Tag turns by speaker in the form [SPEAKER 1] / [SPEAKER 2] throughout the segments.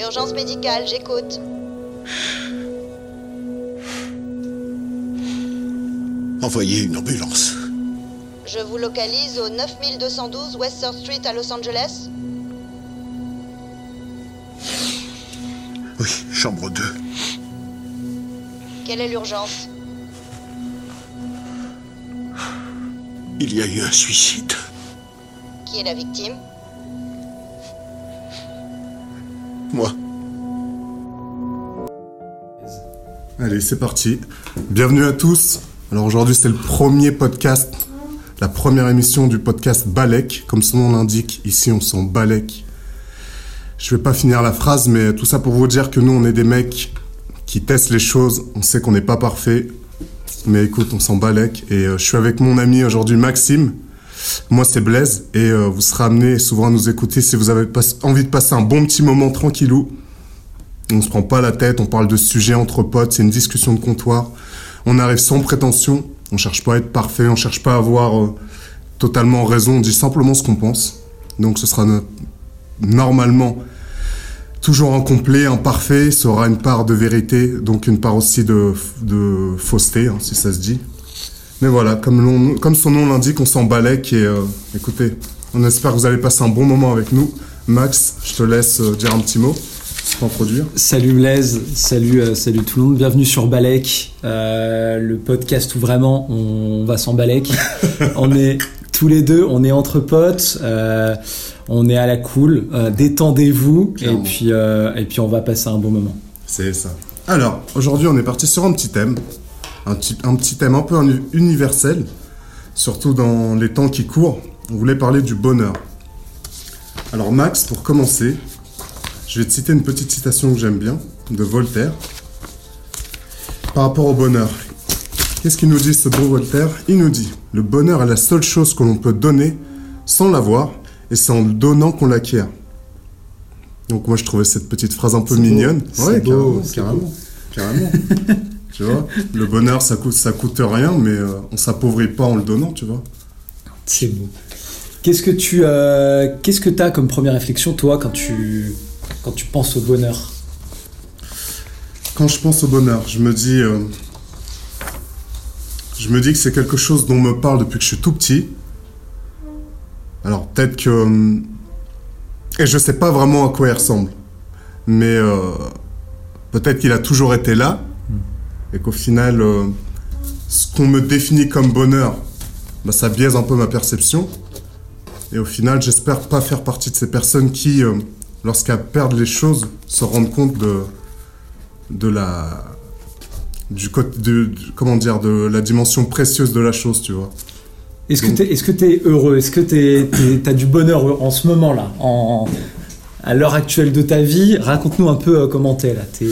[SPEAKER 1] Urgence médicale, j'écoute.
[SPEAKER 2] Envoyez une ambulance.
[SPEAKER 1] Je vous localise au 9212 West Third Street à Los Angeles.
[SPEAKER 2] Oui, chambre 2.
[SPEAKER 1] Quelle est l'urgence?
[SPEAKER 2] Il y a eu un suicide.
[SPEAKER 1] Qui est la victime?
[SPEAKER 2] Moi.
[SPEAKER 3] Allez, c'est parti. Bienvenue à tous. Alors aujourd'hui, c'est le premier podcast, la première émission du podcast Balek. Comme son nom l'indique, ici on sent Balek. Je vais pas finir la phrase, mais tout ça pour vous dire que nous, on est des mecs qui testent les choses. On sait qu'on n'est pas parfait. Mais écoute, on s'en balèque. Et euh, je suis avec mon ami aujourd'hui, Maxime. Moi, c'est Blaise. Et euh, vous serez amenés souvent à nous écouter si vous avez envie de passer un bon petit moment tranquillou. On se prend pas la tête, on parle de sujets entre potes, c'est une discussion de comptoir. On arrive sans prétention, on cherche pas à être parfait, on cherche pas à avoir euh, totalement raison, on dit simplement ce qu'on pense. Donc ce sera no- normalement toujours incomplet, imparfait, ça aura une part de vérité, donc une part aussi de, de fausseté, hein, si ça se dit. Mais voilà, comme, son nom l'indique, on s'en balèque et euh, écoutez, on espère que vous allez passer un bon moment avec nous. Max, je te laisse euh, dire un petit mot, t'introduire.
[SPEAKER 4] Salut Blaise, salut, euh, salut tout le monde, bienvenue sur Balek, euh, le podcast où vraiment on va s'en Balek. on est tous les deux, on est entre potes, on est à la cool, détendez-vous et
[SPEAKER 3] Clairement.
[SPEAKER 4] puis, et puis on va passer un bon moment.
[SPEAKER 3] C'est ça. Alors, aujourd'hui, on est parti sur un petit thème. Un petit, un petit thème un peu uni- universel, surtout dans les temps qui courent. On voulait parler du bonheur. Alors, Max, pour commencer, je vais te citer une petite citation que j'aime bien, de Voltaire, par rapport au bonheur. Qu'est-ce qu'il nous dit, ce beau Voltaire? Il nous dit Le bonheur est la seule chose que l'on peut donner sans l'avoir, et c'est en le donnant qu'on l'acquiert. Donc, moi, je trouvais cette petite phrase un peu
[SPEAKER 4] beau.
[SPEAKER 3] mignonne.
[SPEAKER 4] Beau.
[SPEAKER 3] Carrément. tu vois Le bonheur, ça coûte, ça coûte rien, mais euh, on s'appauvrit pas en le donnant, tu vois.
[SPEAKER 4] C'est beau. Qu'est-ce que tu euh, qu'est-ce que as comme première réflexion toi quand tu quand tu penses au bonheur?
[SPEAKER 3] Quand je pense au bonheur, je me dis, euh, je me dis que c'est quelque chose dont on me parle depuis que je suis tout petit. Alors peut-être que, euh, et je sais pas vraiment à quoi il ressemble, mais peut-être qu'il a toujours été là, et qu'au final, euh, ce qu'on me définit comme bonheur, bah, ça biaise un peu ma perception. Et au final, j'espère pas faire partie de ces personnes qui, euh, lorsqu'elles perdent les choses, se rendent compte de de la du côté de, de- comment dire de la dimension précieuse de la chose tu vois
[SPEAKER 4] Est-ce que que t'es heureux? Est-ce que t'es- t'as du bonheur en ce moment là en à l'heure actuelle de ta vie Raconte-nous un peu euh, comment t'es là. T'es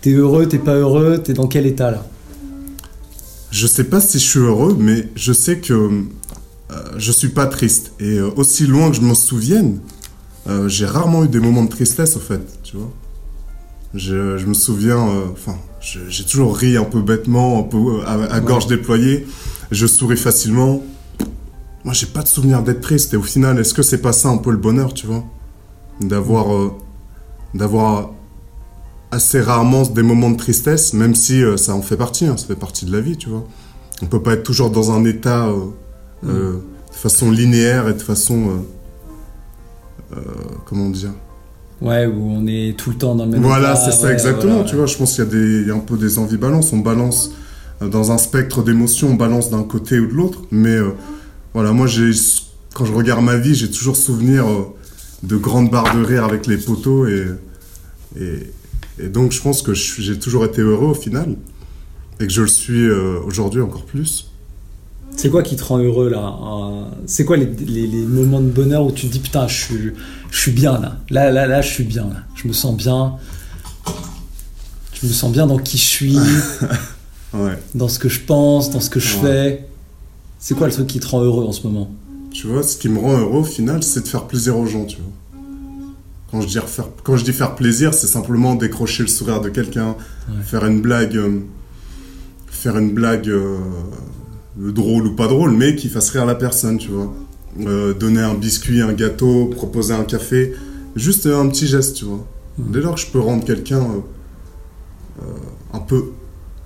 [SPEAKER 4] t'es heureux T'es pas heureux T'es dans quel état là?
[SPEAKER 3] Je sais pas si je suis heureux mais je sais que euh, je suis pas triste. Et euh, aussi loin que je m'en souvienne euh, j'ai rarement eu des moments de tristesse au fait tu vois. Je, je me souviens enfin j'ai toujours ri un peu bêtement un peu à, à gorge déployée. Je souris facilement. Moi j'ai pas de souvenir d'être triste. Et au final est-ce que c'est pas ça un peu le bonheur tu vois? D'avoir euh, d'avoir assez rarement des moments de tristesse, même si euh, ça en fait partie, hein, ça fait partie de la vie, tu vois. On peut pas être toujours dans un état euh, euh, de façon linéaire et de façon... comment dire?
[SPEAKER 4] Ouais, où on est tout le temps dans le même
[SPEAKER 3] Voilà, c'est ça
[SPEAKER 4] ouais,
[SPEAKER 3] exactement,
[SPEAKER 4] voilà,
[SPEAKER 3] tu vois. Je pense qu'il y, a des- il y a un peu des ambivalences. On balance dans un spectre d'émotions, on balance d'un côté ou de l'autre. Mais euh, voilà, moi, j'ai, quand je regarde ma vie, j'ai toujours souvenir euh, de grandes barres de rire avec les poteaux. Et, et, et donc, je pense que j'ai toujours été heureux au final. Et que je le suis euh, aujourd'hui encore plus.
[SPEAKER 4] C'est quoi qui te rend heureux là C'est quoi les, les- les moments de bonheur où tu te dis putain, je suis, je suis bien là. Là, là, là, je suis bien là. Je me sens bien. Je me sens bien dans qui je suis,
[SPEAKER 3] Ouais.
[SPEAKER 4] dans ce que je pense, dans ce que je
[SPEAKER 3] Ouais.
[SPEAKER 4] fais. C'est quoi le truc qui te rend heureux en ce moment?
[SPEAKER 3] Tu vois, ce qui me rend heureux au final, c'est de faire plaisir aux gens, tu vois. Quand je dis, refaire- quand je dis faire plaisir, c'est simplement décrocher le sourire de quelqu'un,
[SPEAKER 4] Ouais.
[SPEAKER 3] faire une blague, euh, faire une blague euh, drôle ou pas drôle, mais qui fasse rire la personne, tu vois. Euh, donner un biscuit, un gâteau, proposer un café, juste un petit geste, tu vois. Dès lors que je peux rendre quelqu'un un peu.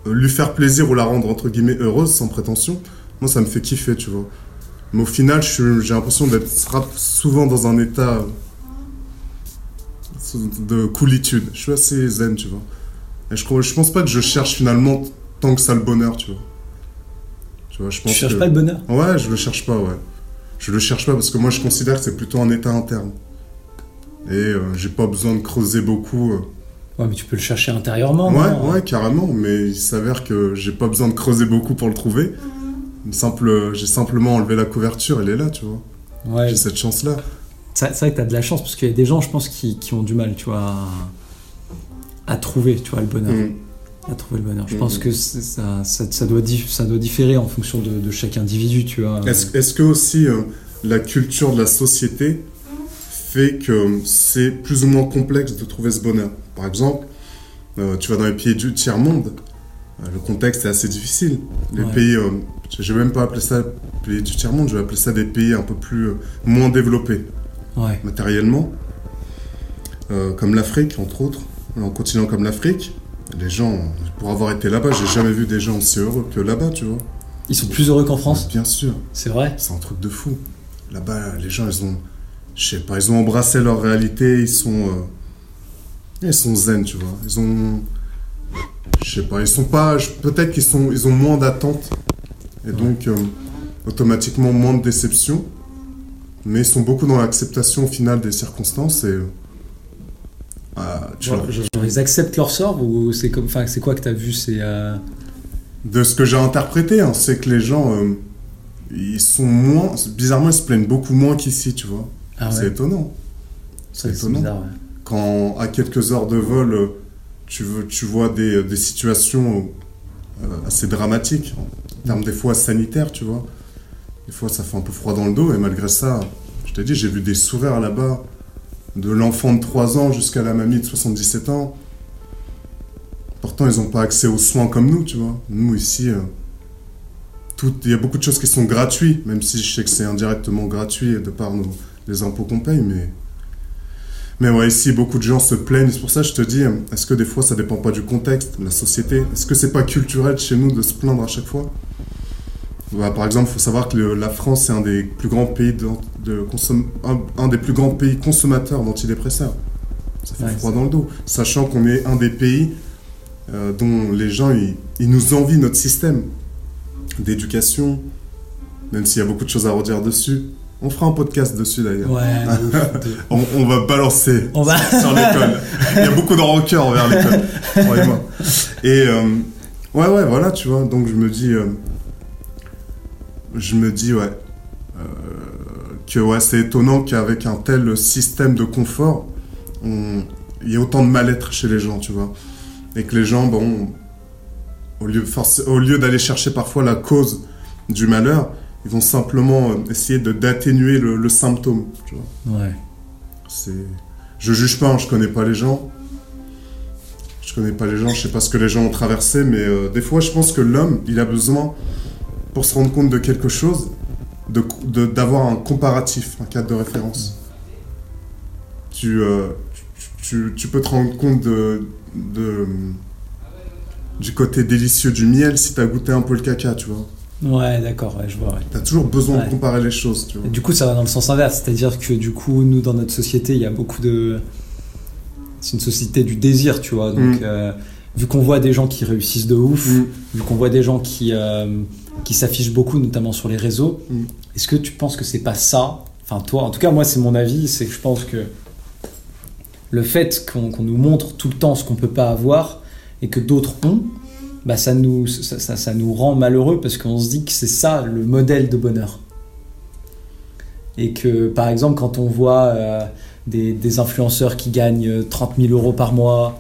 [SPEAKER 3] lui faire plaisir ou la rendre entre guillemets heureuse sans prétention, moi ça me fait kiffer, tu vois. Mais au final, j'ai l'impression d'être souvent dans un état euh, de coolitude. Je suis assez zen, tu vois. Et je, je pense pas que je cherche finalement tant que ça le bonheur, tu vois. Tu vois, je
[SPEAKER 4] Tu
[SPEAKER 3] pense
[SPEAKER 4] cherches
[SPEAKER 3] que-
[SPEAKER 4] pas le bonheur?
[SPEAKER 3] Ouais, je le cherche pas, ouais. Je le cherche pas parce que moi je considère que c'est plutôt un état interne. Et euh, j'ai pas besoin de creuser beaucoup. euh.
[SPEAKER 4] Ouais, mais tu peux le chercher intérieurement.
[SPEAKER 3] Ouais,
[SPEAKER 4] non?
[SPEAKER 3] ouais, carrément, mais il s'avère que j'ai pas besoin de creuser beaucoup pour le trouver. Une simple, j'ai simplement enlevé la couverture, elle est là, tu vois.
[SPEAKER 4] Ouais,
[SPEAKER 3] J'ai cette chance-là.
[SPEAKER 4] C'est vrai que tu as de la chance parce qu'il y a des gens, je pense, qui, qui ont du mal, tu vois, à, à trouver, tu vois, le bonheur.
[SPEAKER 3] Mm.
[SPEAKER 4] À trouver le bonheur. Je
[SPEAKER 3] Mhm.
[SPEAKER 4] pense que c'est- ça, ça, ça doit dif- ça doit différer en fonction de, de chaque individu, tu vois.
[SPEAKER 3] Est-ce que aussi euh, la culture de la société fait que c'est plus ou moins complexe de trouver ce bonheur? Par exemple, euh, tu vas dans les pays du tiers-monde, euh, le contexte est assez difficile. Les
[SPEAKER 4] Ouais.
[SPEAKER 3] pays, euh, je vais même pas appeler ça pays du tiers-monde, je vais appeler ça des pays un peu plus euh, moins développés
[SPEAKER 4] Ouais.
[SPEAKER 3] matériellement, euh, comme l'Afrique entre autres. En continuant comme l'Afrique, les gens, pour avoir été là-bas, j'ai jamais vu des gens aussi heureux que là-bas, tu vois.
[SPEAKER 4] Ils sont plus heureux qu'en France,
[SPEAKER 3] Bien sûr.
[SPEAKER 4] c'est vrai?
[SPEAKER 3] C'est un truc de fou. Là-bas, les gens, ils ont, je sais pas, ils ont embrassé leur réalité, ils sont, euh, ils sont zen, tu vois. Ils ont, je sais pas, ils sont pas, peut-être qu'ils sont, ils ont moins d'attentes et donc euh, automatiquement moins de déception, mais ils sont beaucoup dans l'acceptation au final des circonstances et euh, tu vois,
[SPEAKER 4] genre, ils acceptent leur sort ou c'est comme, enfin, c'est quoi que t'as vu C'est euh,
[SPEAKER 3] de ce que j'ai interprété, hein, c'est que les gens, ils sont moins, bizarrement, ils se plaignent beaucoup moins qu'ici, tu vois.
[SPEAKER 4] ah
[SPEAKER 3] C'est étonnant.
[SPEAKER 4] c'est
[SPEAKER 3] étonnant.
[SPEAKER 4] bizarre. Ouais.
[SPEAKER 3] quand à quelques heures de vol, tu, vois des, des situations euh, assez dramatiques, en termes des fois sanitaires, tu vois. Des fois, ça fait un peu froid dans le dos, et malgré ça, je t'ai dit, j'ai vu des sourires là-bas, de l'enfant de 3 ans jusqu'à la mamie de 77 ans. Pourtant, ils n'ont pas accès aux soins comme nous, tu vois. Nous, ici, euh, il y a beaucoup de choses qui sont gratuites, même si je sais que c'est indirectement gratuit de par les impôts qu'on paye, mais mais ouais, ici, beaucoup de gens se plaignent. C'est pour ça que je te dis, est-ce que des fois, ça dépend pas du contexte, de la société? Est-ce que c'est pas culturel chez nous de se plaindre à chaque fois? Bah, Par exemple, il faut savoir que le- la France est un des plus grands pays de, de un, un des plus grands pays consommateurs d'antidépresseurs. Ça fait
[SPEAKER 4] Ouais,
[SPEAKER 3] froid dans le dos. Sachant qu'on est un des pays euh, dont les gens, ils, ils nous envient notre système d'éducation, même s'il y a beaucoup de choses à redire dessus. On fera un podcast dessus d'ailleurs.
[SPEAKER 4] Ouais,
[SPEAKER 3] On, on va balancer
[SPEAKER 4] On va-
[SPEAKER 3] sur l'école. Il y a beaucoup de rancœur envers l'école. croyez-moi. Et euh, ouais, ouais, voilà, tu vois. Donc je me dis, euh, je me dis, ouais, euh, que ouais, c'est étonnant qu'avec un tel système de confort, on- il y ait autant de mal-être chez les gens, tu vois. Et que les gens, bon, au lieu, forc- au lieu d'aller chercher parfois la cause du malheur, ils vont simplement euh, essayer de d'atténuer le, le symptôme, tu vois.
[SPEAKER 4] ouais.
[SPEAKER 3] C'est, je juge pas, hein, je connais pas les gens. Je connais pas les gens, je sais pas ce que les gens ont traversé, mais euh, des fois, je pense que l'homme, il a besoin, pour se rendre compte de quelque chose, de, de- d'avoir un comparatif, un cadre de référence. Tu, euh, tu, tu- tu peux te rendre compte de, de- du côté délicieux du miel si t'as goûté un peu le caca, tu vois.
[SPEAKER 4] Ouais, d'accord, ouais, je vois. Ouais.
[SPEAKER 3] T'as toujours besoin
[SPEAKER 4] Ouais.
[SPEAKER 3] de comparer les choses, tu vois.
[SPEAKER 4] Et du coup, ça va dans le sens inverse, c'est-à-dire que du coup, nous, dans notre société, il y a beaucoup de. C'est une société du désir, tu vois. Donc,
[SPEAKER 3] Mm.
[SPEAKER 4] euh, vu qu'on voit des gens qui réussissent de ouf,
[SPEAKER 3] Mm.
[SPEAKER 4] vu qu'on voit des gens qui, euh, qui s'affichent beaucoup, notamment sur les réseaux,
[SPEAKER 3] Mm.
[SPEAKER 4] est-ce que tu penses que c'est pas ça? Enfin, toi, en tout cas, moi, c'est mon avis, c'est que je pense que le fait qu'on qu'on nous montre tout le temps ce qu'on peut pas avoir et que d'autres ont, bah, ça, nous, ça, ça- ça nous rend malheureux parce qu'on se dit que c'est ça le modèle de bonheur. Et que, par exemple, quand on voit euh, des, des influenceurs qui gagnent euh, 30 000 euros par mois,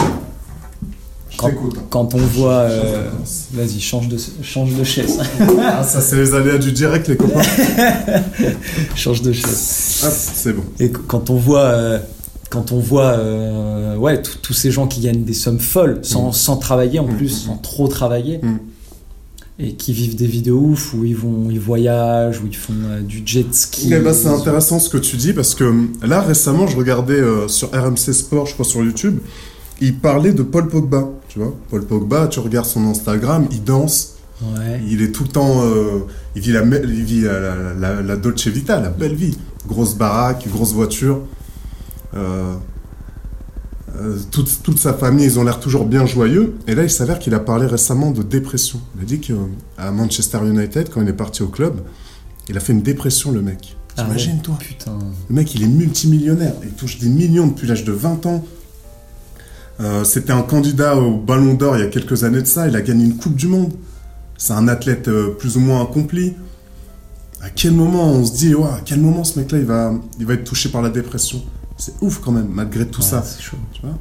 [SPEAKER 4] quand, quand on voit... Euh. Vas-y, change de, change de chaise.
[SPEAKER 3] Ah, ça, c'est les aléas du direct, les copains.
[SPEAKER 4] change de chaise.
[SPEAKER 3] C'est bon.
[SPEAKER 4] Et qu- quand on voit, euh, quand on voit euh, ouais, tous- ces gens qui gagnent des sommes folles sans,
[SPEAKER 3] Mm.
[SPEAKER 4] sans travailler en
[SPEAKER 3] Mm,
[SPEAKER 4] plus,
[SPEAKER 3] mm,
[SPEAKER 4] sans trop travailler, et qui vivent des vidéos ouf où ils vont, ils voyagent, où ils font euh, du jet ski.
[SPEAKER 3] Ben, c'est intéressant ce que tu dis parce que hum, là récemment je regardais euh, sur RMC Sport, je crois sur YouTube, il parlait de Paul Pogba, tu vois. Paul Pogba, tu regardes son Instagram, il danse,
[SPEAKER 4] Ouais.
[SPEAKER 3] il est tout le temps, euh, il vit la, il vit la, la, la- la Dolce Vita, la belle vie, grosse baraque, grosse voiture. Euh, euh, toute, toute sa famille, ils ont l'air toujours bien joyeux. Et là, il s'avère qu'il a parlé récemment de dépression. Il a dit qu'à Manchester United, quand il est parti au club, il a fait une dépression, le mec.
[SPEAKER 4] Ah ouais. Putain.
[SPEAKER 3] Le mec, il est multimillionnaire. Il touche des millions depuis l'âge de 20 ans. Euh, C'était un candidat au Ballon d'Or il y a quelques années de ça. Il a gagné une Coupe du Monde. C'est un athlète euh, plus ou moins accompli. À quel moment on se dit, à quel moment ce mec-là, il va, il va être touché par la dépression? C'est ouf quand même, malgré tout
[SPEAKER 4] Ouais,
[SPEAKER 3] ça.
[SPEAKER 4] C'est chaud.
[SPEAKER 3] Tu vois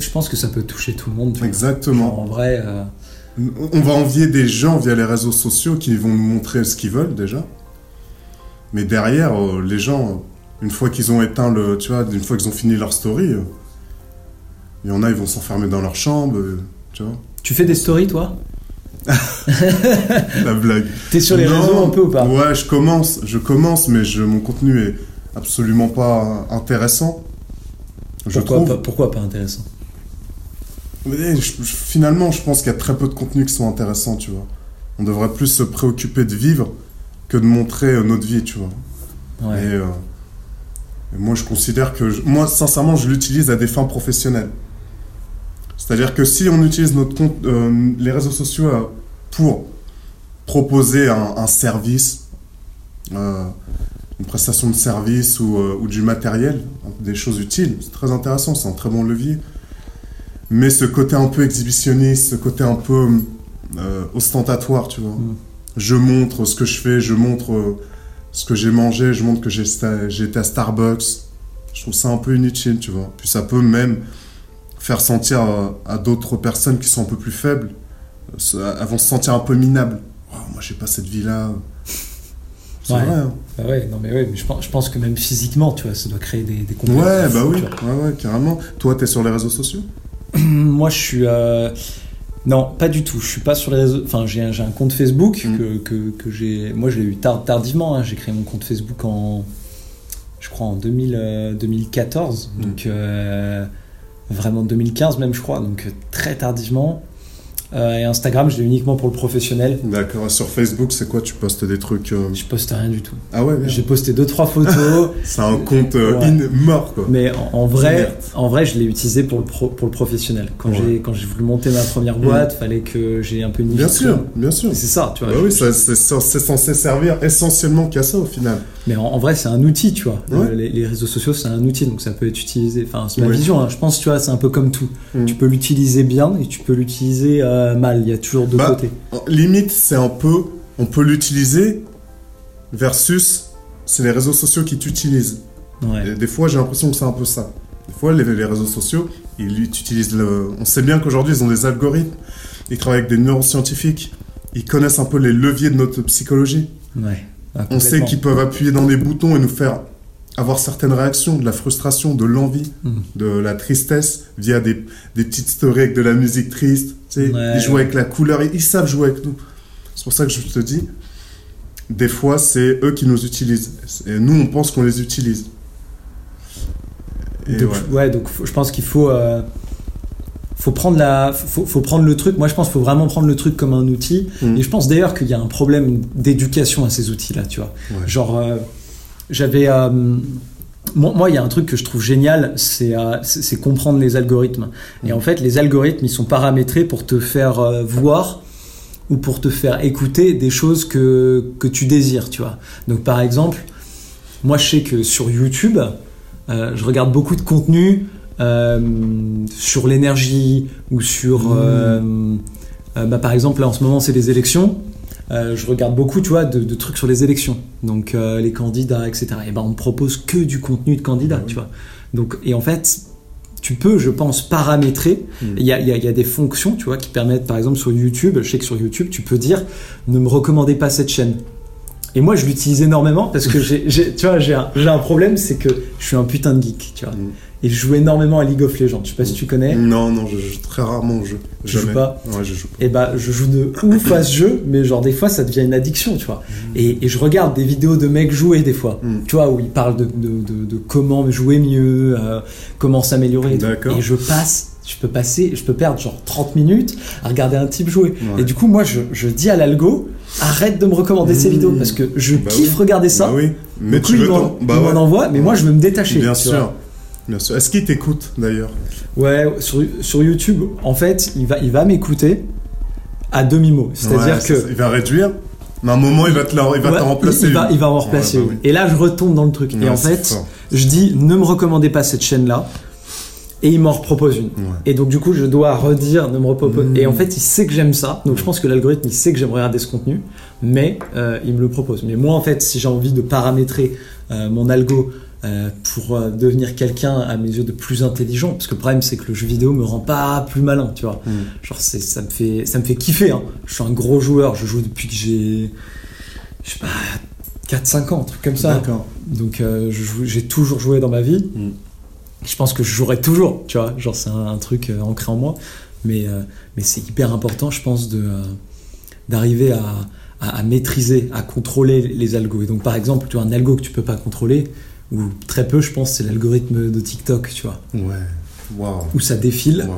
[SPEAKER 4] je pense que ça peut toucher tout le monde. tu.
[SPEAKER 3] Exactement.
[SPEAKER 4] En vrai, euh,
[SPEAKER 3] On va envier des gens via les réseaux sociaux qui vont nous montrer ce qu'ils veulent déjà. Mais derrière, euh, les gens, une fois qu'ils ont éteint le. Tu vois, une fois qu'ils ont fini leur story, euh, il y en a, ils vont s'enfermer dans leur chambre. tu vois,
[SPEAKER 4] tu fais des stories, toi
[SPEAKER 3] la blague.
[SPEAKER 4] T'es sur les
[SPEAKER 3] Non,
[SPEAKER 4] réseaux un peu ou pas?
[SPEAKER 3] Ouais, je commence, je commence, mais je, mon contenu est absolument pas intéressant. Je
[SPEAKER 4] pourquoi,
[SPEAKER 3] trouve.
[SPEAKER 4] pas, pourquoi pas intéressant?
[SPEAKER 3] Mais je- je- finalement, je pense qu'il y a très peu de contenus qui sont intéressants, tu vois. On devrait plus se préoccuper de vivre que de montrer euh, notre vie, tu vois.
[SPEAKER 4] Ouais.
[SPEAKER 3] Et, euh, et moi, je considère que... je- moi, sincèrement, je l'utilise à des fins professionnelles. C'est-à-dire que si on utilise notre compte, euh, les réseaux sociaux euh, pour proposer un, un service, une prestation de service ou, euh, ou du matériel, des choses utiles, c'est très intéressant, c'est un très bon levier. Mais ce côté un peu exhibitionniste, ce côté un peu euh, ostentatoire, tu vois.
[SPEAKER 4] Mm.
[SPEAKER 3] Je montre ce que je fais, je montre euh, ce que j'ai mangé, je montre que été à Starbucks. Je trouve ça un peu inutile, tu vois. Puis ça peut même faire sentir à d'autres personnes qui sont un peu plus faibles, elles vont se sentir un peu minables. Oh, moi, j'ai pas cette vie-là. C'est
[SPEAKER 4] Ouais.
[SPEAKER 3] vrai. hein.
[SPEAKER 4] Bah ouais, non mais ouais, mais je pense, je pense que même physiquement, tu vois, ça doit créer des, des complexes.
[SPEAKER 3] Ouais, bah oui, ouais, ouais, carrément. Toi, t'es sur les réseaux sociaux?
[SPEAKER 4] Moi, je suis. euh, Non, pas du tout. Je suis pas sur les réseaux. Enfin, j'ai un, un compte Facebook
[SPEAKER 3] Mm.
[SPEAKER 4] que, que, que j'ai. Moi, je l'ai eu tard- tardivement. hein. J'ai créé mon compte Facebook en. Je crois en 2000, euh, 2014.
[SPEAKER 3] Mm.
[SPEAKER 4] Donc, euh, vraiment 2015 même, je crois. Donc, euh, très tardivement. Euh, et Instagram, je l'ai uniquement pour le professionnel.
[SPEAKER 3] D'accord. Sur Facebook, c'est quoi Tu postes des trucs. euh,
[SPEAKER 4] Je poste rien du tout.
[SPEAKER 3] Ah ouais.
[SPEAKER 4] J'ai posté deux trois photos.
[SPEAKER 3] C'est un compte euh,
[SPEAKER 4] Ouais.
[SPEAKER 3] in- mort, quoi.
[SPEAKER 4] Mais en, en vrai, en vrai, je l'ai utilisé pour le, pro- pour le professionnel. Quand
[SPEAKER 3] Ouais.
[SPEAKER 4] j'ai quand j'ai voulu monter ma première boîte, fallait que j'ai un peu une
[SPEAKER 3] Bien sûr, bien sûr.
[SPEAKER 4] C'est ça, tu vois.
[SPEAKER 3] Bah
[SPEAKER 4] je-
[SPEAKER 3] oui, ça- c'est censé servir essentiellement qu'à ça au final.
[SPEAKER 4] Mais en, en vrai, c'est un outil, tu vois.
[SPEAKER 3] Ouais.
[SPEAKER 4] Euh, Les, les réseaux sociaux, c'est un outil, donc ça peut être utilisé. Enfin, c'est ma vision. hein. Je pense, tu vois, c'est un peu comme tout.
[SPEAKER 3] Mm.
[SPEAKER 4] Tu peux l'utiliser bien et tu peux l'utiliser euh, mal. Il y a toujours deux
[SPEAKER 3] Bah,
[SPEAKER 4] côtés.
[SPEAKER 3] Limite, c'est un peu, on peut l'utiliser versus c'est les réseaux sociaux qui t'utilisent.
[SPEAKER 4] Ouais.
[SPEAKER 3] Des fois, j'ai l'impression que c'est un peu ça. Des fois, les, les réseaux sociaux, ils utilisent le. On sait bien qu'aujourd'hui, ils ont des algorithmes, ils travaillent avec des neuroscientifiques, ils connaissent un peu les leviers de notre psychologie.
[SPEAKER 4] Ouais. Ah,
[SPEAKER 3] On sait qu'ils peuvent appuyer dans des boutons et nous faire avoir certaines réactions, de la frustration, de l'envie,
[SPEAKER 4] Mm.
[SPEAKER 3] de la tristesse, via des, des petites stories avec de la musique triste. Tu sais,
[SPEAKER 4] Ouais,
[SPEAKER 3] ils jouent
[SPEAKER 4] ouais.
[SPEAKER 3] avec la couleur, ils, ils savent jouer avec nous. C'est pour ça que je te dis, des fois, c'est eux qui nous utilisent. Et nous, on pense qu'on les utilise. Et
[SPEAKER 4] Donc,
[SPEAKER 3] ouais.
[SPEAKER 4] ouais. donc je pense qu'il faut, euh, faut prendre la, faut, faut prendre le truc. Moi, je pense qu'il faut vraiment prendre le truc comme un outil.
[SPEAKER 3] Mm.
[SPEAKER 4] Et je pense d'ailleurs qu'il y a un problème d'éducation à ces outils-là, tu vois.
[SPEAKER 3] Ouais.
[SPEAKER 4] Genre, euh, j'avais, euh, moi, moi, il y a un truc que je trouve génial, c'est, euh, c'est comprendre les algorithmes. Et en fait, les algorithmes, ils sont paramétrés pour te faire euh, voir ou pour te faire écouter des choses que, que tu désires, tu vois. Donc, par exemple, moi, je sais que sur YouTube, euh, je regarde beaucoup de contenu sur l'énergie ou sur,
[SPEAKER 3] Mmh.
[SPEAKER 4] bah, par exemple, là en ce moment, c'est les élections. Euh, je regarde beaucoup, tu vois, de, de trucs sur les élections. Donc euh, les candidats, etc. Et ben on me propose que du contenu de candidats,
[SPEAKER 3] Ah
[SPEAKER 4] tu vois. Donc et en fait, tu peux, je pense, paramétrer.
[SPEAKER 3] Mm.
[SPEAKER 4] Il y, a, y y des fonctions, tu vois, qui permettent, par exemple, sur YouTube. Je sais que sur YouTube, tu peux dire, ne me recommandez pas cette chaîne. Et moi, je l'utilise énormément parce que j'ai, tu vois, j'ai un, j'ai un problème, c'est que je suis un putain de geek, tu vois.
[SPEAKER 3] Mm.
[SPEAKER 4] Et je joue énormément à League of Legends. Je sais pas si tu connais.
[SPEAKER 3] Non, non, je joue très rarement au jeu.
[SPEAKER 4] Joues
[SPEAKER 3] Jamais.
[SPEAKER 4] pas
[SPEAKER 3] Ouais, je joue pas.
[SPEAKER 4] Et bah, je joue de ouf à ce jeu, mais genre des fois ça devient une addiction, tu vois. Et, et je regarde des vidéos de mecs jouer des fois,
[SPEAKER 3] Mm.
[SPEAKER 4] tu vois, où ils parlent de, de, de, de comment jouer mieux, euh, comment s'améliorer. et. Et je passe, je peux passer, je peux perdre genre 30 minutes à regarder un type jouer.
[SPEAKER 3] Ouais.
[SPEAKER 4] Et du coup, moi, je, je dis à l'algo, arrête de me recommander ces
[SPEAKER 3] Mm.
[SPEAKER 4] vidéos parce que je
[SPEAKER 3] Bah
[SPEAKER 4] kiffe
[SPEAKER 3] oui.
[SPEAKER 4] regarder ça.
[SPEAKER 3] Bah oui, mais
[SPEAKER 4] Donc
[SPEAKER 3] tu
[SPEAKER 4] lui,
[SPEAKER 3] veux
[SPEAKER 4] m'en
[SPEAKER 3] t'en- Bah
[SPEAKER 4] il m'en
[SPEAKER 3] ouais.
[SPEAKER 4] envoie, mais moi, je veux me détacher.
[SPEAKER 3] Bien sûr.
[SPEAKER 4] vois.
[SPEAKER 3] Bien sûr. Est-ce qu'il t'écoute d'ailleurs
[SPEAKER 4] Ouais, sur, sur YouTube, en fait, il va, il va m'écouter à demi-mot. C'est-à-dire
[SPEAKER 3] Ouais,
[SPEAKER 4] que.
[SPEAKER 3] ça. Il va réduire, mais à un moment, il va te, la- il va
[SPEAKER 4] Ouais,
[SPEAKER 3] te remplacer.
[SPEAKER 4] Il va, il va en remplacer
[SPEAKER 3] Ouais, bah oui.
[SPEAKER 4] Et là, je retombe dans le truc. et en fait,
[SPEAKER 3] fort.
[SPEAKER 4] je dis, ne me recommandez pas cette chaîne-là. Et il m'en repropose une. Et donc, du coup, je dois redire, ne me repropose.
[SPEAKER 3] Mm.
[SPEAKER 4] Et en fait, il sait que j'aime ça. Donc, je pense que l'algorithme, il sait que j'aime regarder ce contenu. Mais euh, il me le propose. Mais moi, en fait, si j'ai envie de paramétrer euh, mon algo euh, pour euh, devenir quelqu'un, à mes yeux, de plus intelligent, parce que le problème, c'est que le jeu vidéo me rend pas plus malin, tu vois.
[SPEAKER 3] Mm.
[SPEAKER 4] Genre, c'est, ça me fait, ça me fait kiffer. Hein. Je suis un gros joueur. Je joue depuis que j'ai, je sais pas, 4-5 ans, un truc comme ça. Donc, euh, j'ai toujours joué dans ma vie.
[SPEAKER 3] Mm.
[SPEAKER 4] Je pense que je jouerai toujours, tu vois. Genre, c'est un, un truc ancré en moi. Mais, euh, mais c'est hyper important, je pense, de, d'arriver à, à, à maîtriser, à contrôler les algos. Et donc, par exemple, tu vois, un algo que tu peux pas contrôler, ou très peu, je pense, c'est l'algorithme de TikTok, tu vois,
[SPEAKER 3] Ouais. Waouh.
[SPEAKER 4] où ça défile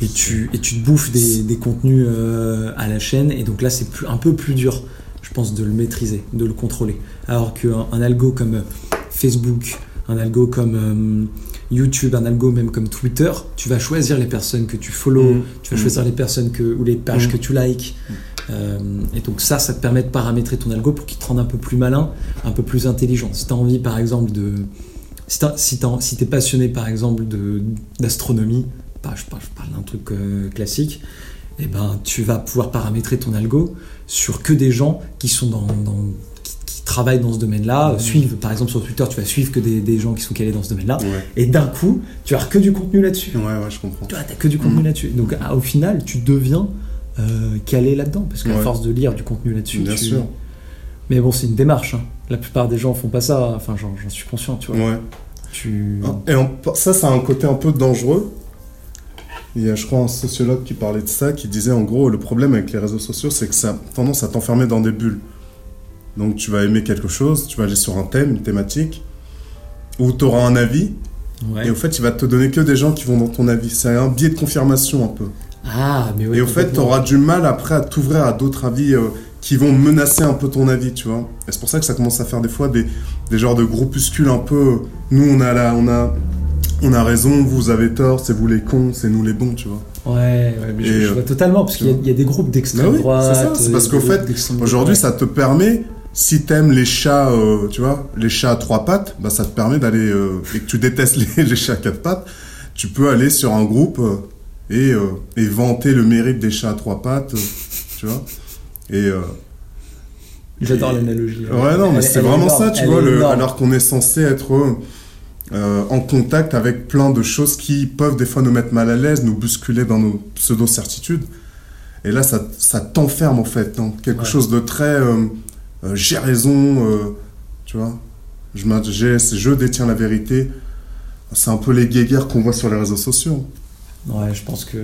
[SPEAKER 4] et tu, et tu te bouffes des, des contenus euh, à la chaîne. Et donc là, c'est un peu plus dur, je pense, de le maîtriser, de le contrôler. Alors qu'un un algo comme euh, Facebook, un algo comme euh, YouTube, un algo même comme Twitter, tu vas choisir les personnes que tu follow,
[SPEAKER 3] Mm.
[SPEAKER 4] tu vas
[SPEAKER 3] Mm.
[SPEAKER 4] choisir les personnes que, ou les pages
[SPEAKER 3] Mm.
[SPEAKER 4] que tu likes. Euh, et donc ça, ça te permet de paramétrer ton algo pour qu'il te rende un peu plus malin, un peu plus intelligent. Si tu as envie, par exemple, de... Si si t'es passionné, par exemple, d'astronomie, bah, je parle, d'un truc euh, classique, et ben, tu vas pouvoir paramétrer ton algo sur que des gens qui sont dans... dans- qui, qui travaillent dans ce domaine-là, suivent, par exemple sur Twitter, tu vas suivre que des, des gens qui sont calés dans ce domaine-là,
[SPEAKER 3] Ouais.
[SPEAKER 4] et d'un coup, tu avoir que du contenu là-dessus.
[SPEAKER 3] Ouais, ouais, je comprends.
[SPEAKER 4] Tu vois, t'as que du contenu
[SPEAKER 3] Mhm.
[SPEAKER 4] là-dessus. Donc ah, au final, tu deviens euh, calé là-dedans, parce qu'à
[SPEAKER 3] Ouais.
[SPEAKER 4] force de lire du contenu là-dessus,
[SPEAKER 3] Bien
[SPEAKER 4] tu-
[SPEAKER 3] sûr.
[SPEAKER 4] Mais bon, c'est une démarche. hein. La plupart des gens font pas ça. Enfin, j'en suis conscient, tu vois.
[SPEAKER 3] Ouais.
[SPEAKER 4] Tu...
[SPEAKER 3] Et en- ça, ça a un côté un peu dangereux. Il y a, je crois, un sociologue qui parlait de ça, qui disait en gros, le problème avec les réseaux sociaux, c'est que ça a tendance à t'enfermer dans des bulles. Donc tu vas aimer quelque chose, tu vas aller sur un thème, une thématique, où tu auras un avis,
[SPEAKER 4] Ouais.
[SPEAKER 3] et au fait, il va te donner que des gens qui vont dans ton avis. C'est un biais de confirmation un peu.
[SPEAKER 4] Ah, mais oui.
[SPEAKER 3] et au fait, tu auras du mal après à t'ouvrir à d'autres avis euh, qui vont menacer un peu ton avis, tu vois. Et c'est pour ça que ça commence à faire des fois des, des genres de groupuscules un peu. euh, Nous, on a, la, on, a, on a raison, vous avez tort, c'est vous les cons, c'est nous les bons, tu vois.
[SPEAKER 4] Ouais, ouais, mais je,
[SPEAKER 3] euh,
[SPEAKER 4] vois totalement, parce qu'il y, a- il y a des groupes d'extrême
[SPEAKER 3] oui,
[SPEAKER 4] droite.
[SPEAKER 3] c'est ça, c'est parce qu'au fait, Aujourd'hui, ça te permet, si t'aimes les chats, euh, tu vois, les chats à trois pattes, bah, ça te permet d'aller, euh, et que tu détestes les, les chats à quatre pattes, tu peux aller sur un groupe euh, et, euh, et vanter le mérite des chats à trois pattes, euh, tu vois. Et, euh,
[SPEAKER 4] J'adore l'analogie.
[SPEAKER 3] Ouais, non, mais c'est vraiment
[SPEAKER 4] énorme,
[SPEAKER 3] ça, tu vois, le, alors qu'on est censé être euh, en contact avec plein de choses qui peuvent des fois nous mettre mal à l'aise, nous bousculer dans nos pseudo-certitudes. Et là, ça, ça t'enferme en fait dans quelque
[SPEAKER 4] Ouais.
[SPEAKER 3] chose de très j'ai raison, tu vois. Je, je détiens la vérité. C'est un peu les guéguerres qu'on voit sur les réseaux sociaux.
[SPEAKER 4] Ouais, je pense que.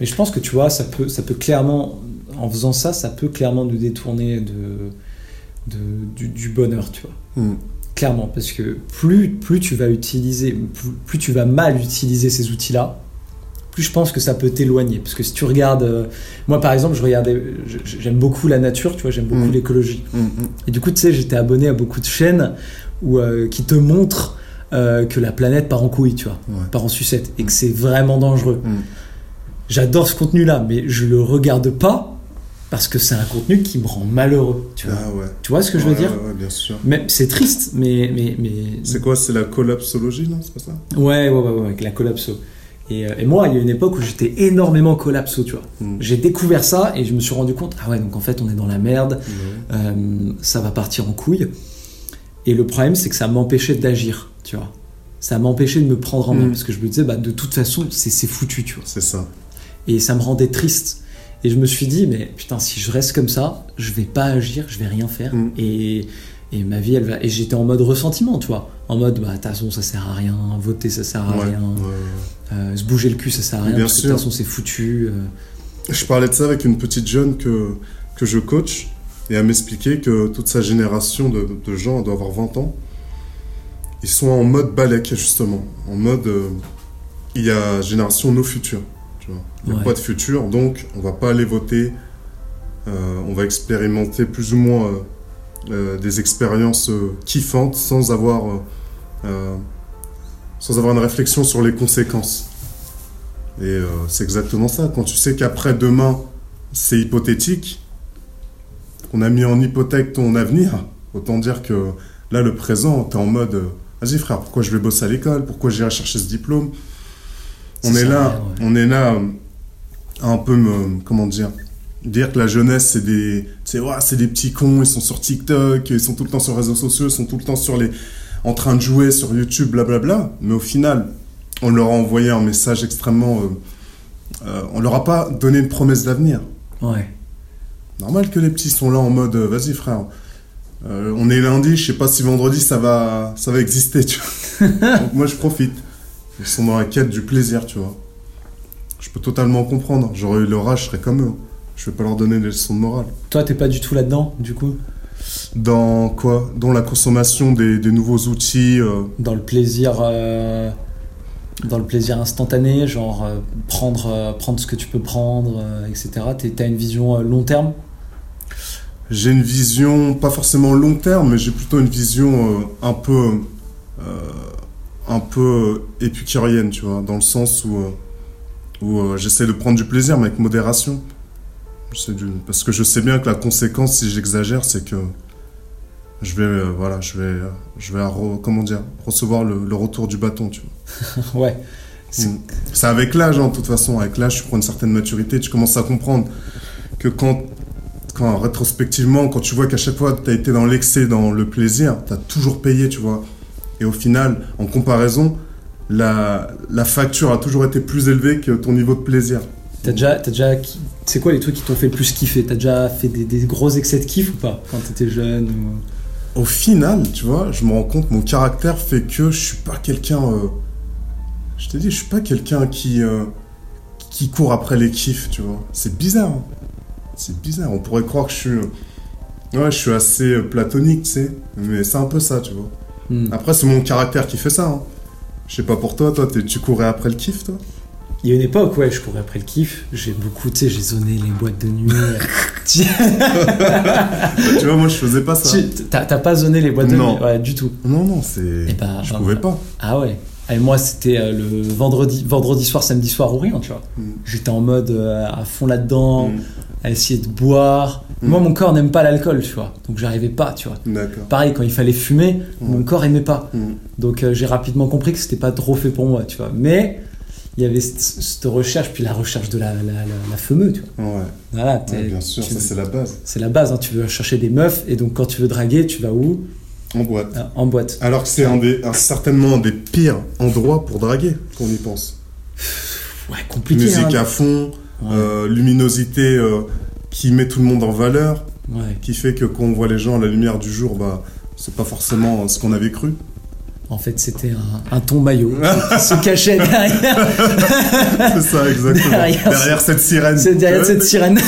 [SPEAKER 4] Mais je pense que tu vois, ça peut, ça peut clairement, en faisant ça, ça peut clairement nous détourner de, de, du, du bonheur, tu vois.
[SPEAKER 3] Hmm.
[SPEAKER 4] Clairement, parce que plus, plus tu vas utiliser, plus, plus tu vas mal utiliser ces outils-là, plus je pense que ça peut t'éloigner. Parce que si tu regardes, euh, moi par exemple, je regardais, j'aime beaucoup la nature, tu vois, j'aime beaucoup
[SPEAKER 3] Mm.
[SPEAKER 4] l'écologie.
[SPEAKER 3] Hmm.
[SPEAKER 4] Et du coup, tu sais, j'étais abonné à beaucoup de chaînes où, euh, qui te montrent euh, que la planète part en couille, tu vois,
[SPEAKER 3] Ouais.
[SPEAKER 4] part en sucette, et que c'est vraiment dangereux.
[SPEAKER 3] Mm.
[SPEAKER 4] J'adore ce contenu-là, mais je le regarde pas parce que c'est un contenu qui me rend malheureux. Tu vois,
[SPEAKER 3] Ah ouais.
[SPEAKER 4] tu vois ce que je veux dire?
[SPEAKER 3] ouais, bien sûr.
[SPEAKER 4] Même c'est triste, mais mais mais
[SPEAKER 3] C'est quoi? C'est la collapsologie, non? C'est pas ça?
[SPEAKER 4] Ouais ouais ouais, ouais, avec la collapso. Et, euh, et moi, il y a une époque où j'étais énormément collapso, tu vois.
[SPEAKER 3] Hmm.
[SPEAKER 4] J'ai découvert ça et je me suis rendu compte, ah ouais, donc en fait, on est dans la merde, euh, ça va partir en couille. Et le problème, c'est que ça m'empêchait d'agir, tu vois. Ça m'empêchait de me prendre en main
[SPEAKER 3] Mm.
[SPEAKER 4] parce que je me disais, bah, de toute façon, c'est foutu, tu vois.
[SPEAKER 3] C'est ça.
[SPEAKER 4] Et ça me rendait triste. Et je me suis dit, mais putain, si je reste comme ça, je vais pas agir, je vais rien faire.
[SPEAKER 3] Mm.
[SPEAKER 4] Et, et ma vie, elle va. Et j'étais en mode ressentiment, tu vois. en mode, bah, de toute façon, ça sert à rien, voter, ça sert à
[SPEAKER 3] Ouais,
[SPEAKER 4] rien,
[SPEAKER 3] ouais, ouais.
[SPEAKER 4] euh, se bouger le cul, ça sert à rien,
[SPEAKER 3] Bien
[SPEAKER 4] parce que de
[SPEAKER 3] sûr.
[SPEAKER 4] toute façon, c'est foutu. euh.
[SPEAKER 3] Je parlais de ça avec une petite jeune que, que je coach et elle m'expliquait que toute sa génération de, de gens, elle doit avoir 20 ans, ils sont en mode balèque justement, en mode euh, il y a génération nos futurs. Tu vois. Il n'y a
[SPEAKER 4] Ouais.
[SPEAKER 3] pas de futur, donc on va pas aller voter, euh, on va expérimenter plus ou moins euh, des expériences kiffantes sans avoir, sans avoir une réflexion sur les conséquences. Et c'est exactement ça. Quand tu sais qu'après demain, c'est hypothétique, qu'on a mis en hypothèque ton avenir, autant dire que là, le présent, t'es en mode vas-y frère, pourquoi je vais bosser à l'école? Pourquoi j'irai chercher ce diplôme? On est là,
[SPEAKER 4] ouais.
[SPEAKER 3] on est là euh, à un peu me, comment dire dire que la jeunesse c'est des c'est ouah, c'est des petits cons ils sont sur TikTok ils sont tout le temps sur les réseaux sociaux ils sont tout le temps sur les en train de jouer sur YouTube blablabla mais au final on leur a envoyé un message extrêmement euh, euh, on leur a pas donné une promesse d'avenir
[SPEAKER 4] Ouais.
[SPEAKER 3] normal que les petits sont là en mode euh, vas-y frère Euh, on est lundi je sais pas si vendredi ça va ça va exister tu vois. Donc moi je profite. Ils sont dans la quête du plaisir tu vois. Je peux totalement comprendre. J'aurais eu leur âge je serais comme eux. Je vais pas leur donner des leçons de morale.
[SPEAKER 4] Toi, t'es pas du tout là-dedans, du coup?
[SPEAKER 3] Dans quoi? Dans la consommation des, des nouveaux outils. euh,
[SPEAKER 4] Dans le plaisir. euh, Dans le plaisir instantané, genre prendre, prendre ce que tu peux prendre, etc. T'as une vision long terme?
[SPEAKER 3] J'ai une vision, pas forcément long terme, mais j'ai plutôt une vision euh, un peu, euh, un peu épicurienne, tu vois, dans le sens où, euh, où euh, j'essaie de prendre du plaisir, mais avec modération. Du- Parce que je sais bien que la conséquence, si j'exagère, c'est que je vais, euh, voilà, je vais, euh, je vais, comment dire, recevoir le, le retour du bâton, tu vois.
[SPEAKER 4] Ouais. C'est-
[SPEAKER 3] Mm. C'est avec l'âge, hein, de toute façon. Avec l'âge, tu prends une certaine maturité, tu commences à comprendre que quand, quand rétrospectivement, quand tu vois qu'à chaque fois, tu as été dans l'excès, dans le plaisir, tu as toujours payé, tu vois. Et au final, en comparaison, la, la facture a toujours été plus élevée que ton niveau de plaisir.
[SPEAKER 4] T'as déjà, t'as déjà, c'est quoi les trucs qui t'ont fait le plus kiffer? T'as déjà fait des, des gros excès de kiff ou pas quand t'étais jeune ou...
[SPEAKER 3] Au final, tu vois, je me rends compte, mon caractère fait que je suis pas quelqu'un. euh, je t'ai dit, je suis pas quelqu'un qui, euh, qui court après les kiffs, tu vois. C'est bizarre. hein. C'est bizarre. On pourrait croire que je suis. Ouais, je suis assez euh, platonique, tu sais. Mais c'est un peu ça, tu vois.
[SPEAKER 4] Hmm.
[SPEAKER 3] Après, c'est mon caractère qui fait ça. hein. Je sais pas pour toi, toi, tu courais après le kiff, toi?
[SPEAKER 4] Il y a une époque, ouais, je courais après le kiff. J'ai beaucoup, tu sais, j'ai zoné les boîtes de nuit. Tu-
[SPEAKER 3] Tu vois, moi, je faisais pas ça.
[SPEAKER 4] tu- T'as pas zoné les boîtes de
[SPEAKER 3] Non.
[SPEAKER 4] nuit? Ouais, du tout.
[SPEAKER 3] Non, non, c'est.
[SPEAKER 4] Eh ben,
[SPEAKER 3] je
[SPEAKER 4] ben,
[SPEAKER 3] pouvais
[SPEAKER 4] voilà.
[SPEAKER 3] pas.
[SPEAKER 4] Ah ouais. Et moi, c'était euh, le vendredi, vendredi soir, samedi soir ou rien, tu vois.
[SPEAKER 3] Mm.
[SPEAKER 4] J'étais en mode euh, à fond là-dedans,
[SPEAKER 3] Mm.
[SPEAKER 4] À essayer de boire.
[SPEAKER 3] Mm.
[SPEAKER 4] Moi, mon corps n'aime pas l'alcool, tu vois. Donc, j'arrivais pas, tu vois. Pareil, quand il fallait fumer,
[SPEAKER 3] Mm.
[SPEAKER 4] mon corps aimait pas.
[SPEAKER 3] Mm.
[SPEAKER 4] Donc euh, j'ai rapidement compris que c'était pas trop fait pour moi, tu vois. Mais il y avait cette, recherche, puis la recherche de la, la, la, la tu vois.
[SPEAKER 3] Ouais,
[SPEAKER 4] Voilà,
[SPEAKER 3] ouais, bien sûr, ça, c'est la base.
[SPEAKER 4] c'est la base, hein. tu veux chercher des meufs, et donc quand tu veux draguer, tu vas où?
[SPEAKER 3] En boîte.
[SPEAKER 4] Euh, En boîte.
[SPEAKER 3] Alors que c'est un des, un- certainement un des pires endroits pour draguer, qu'on y pense.
[SPEAKER 4] Ouais, compliqué.
[SPEAKER 3] Musique
[SPEAKER 4] hein.
[SPEAKER 3] à fond,
[SPEAKER 4] Ouais.
[SPEAKER 3] euh, luminosité euh, qui met tout le monde en valeur,
[SPEAKER 4] Ouais.
[SPEAKER 3] qui fait que quand on voit les gens à la lumière du jour, bah, c'est pas forcément ce qu'on avait cru.
[SPEAKER 4] En fait, c'était un, un ton maillot qui se cachait derrière,
[SPEAKER 3] c'est ça, exactement.
[SPEAKER 4] Derrière
[SPEAKER 3] Derrière, cette sirène.
[SPEAKER 4] c'est derrière cette sirène.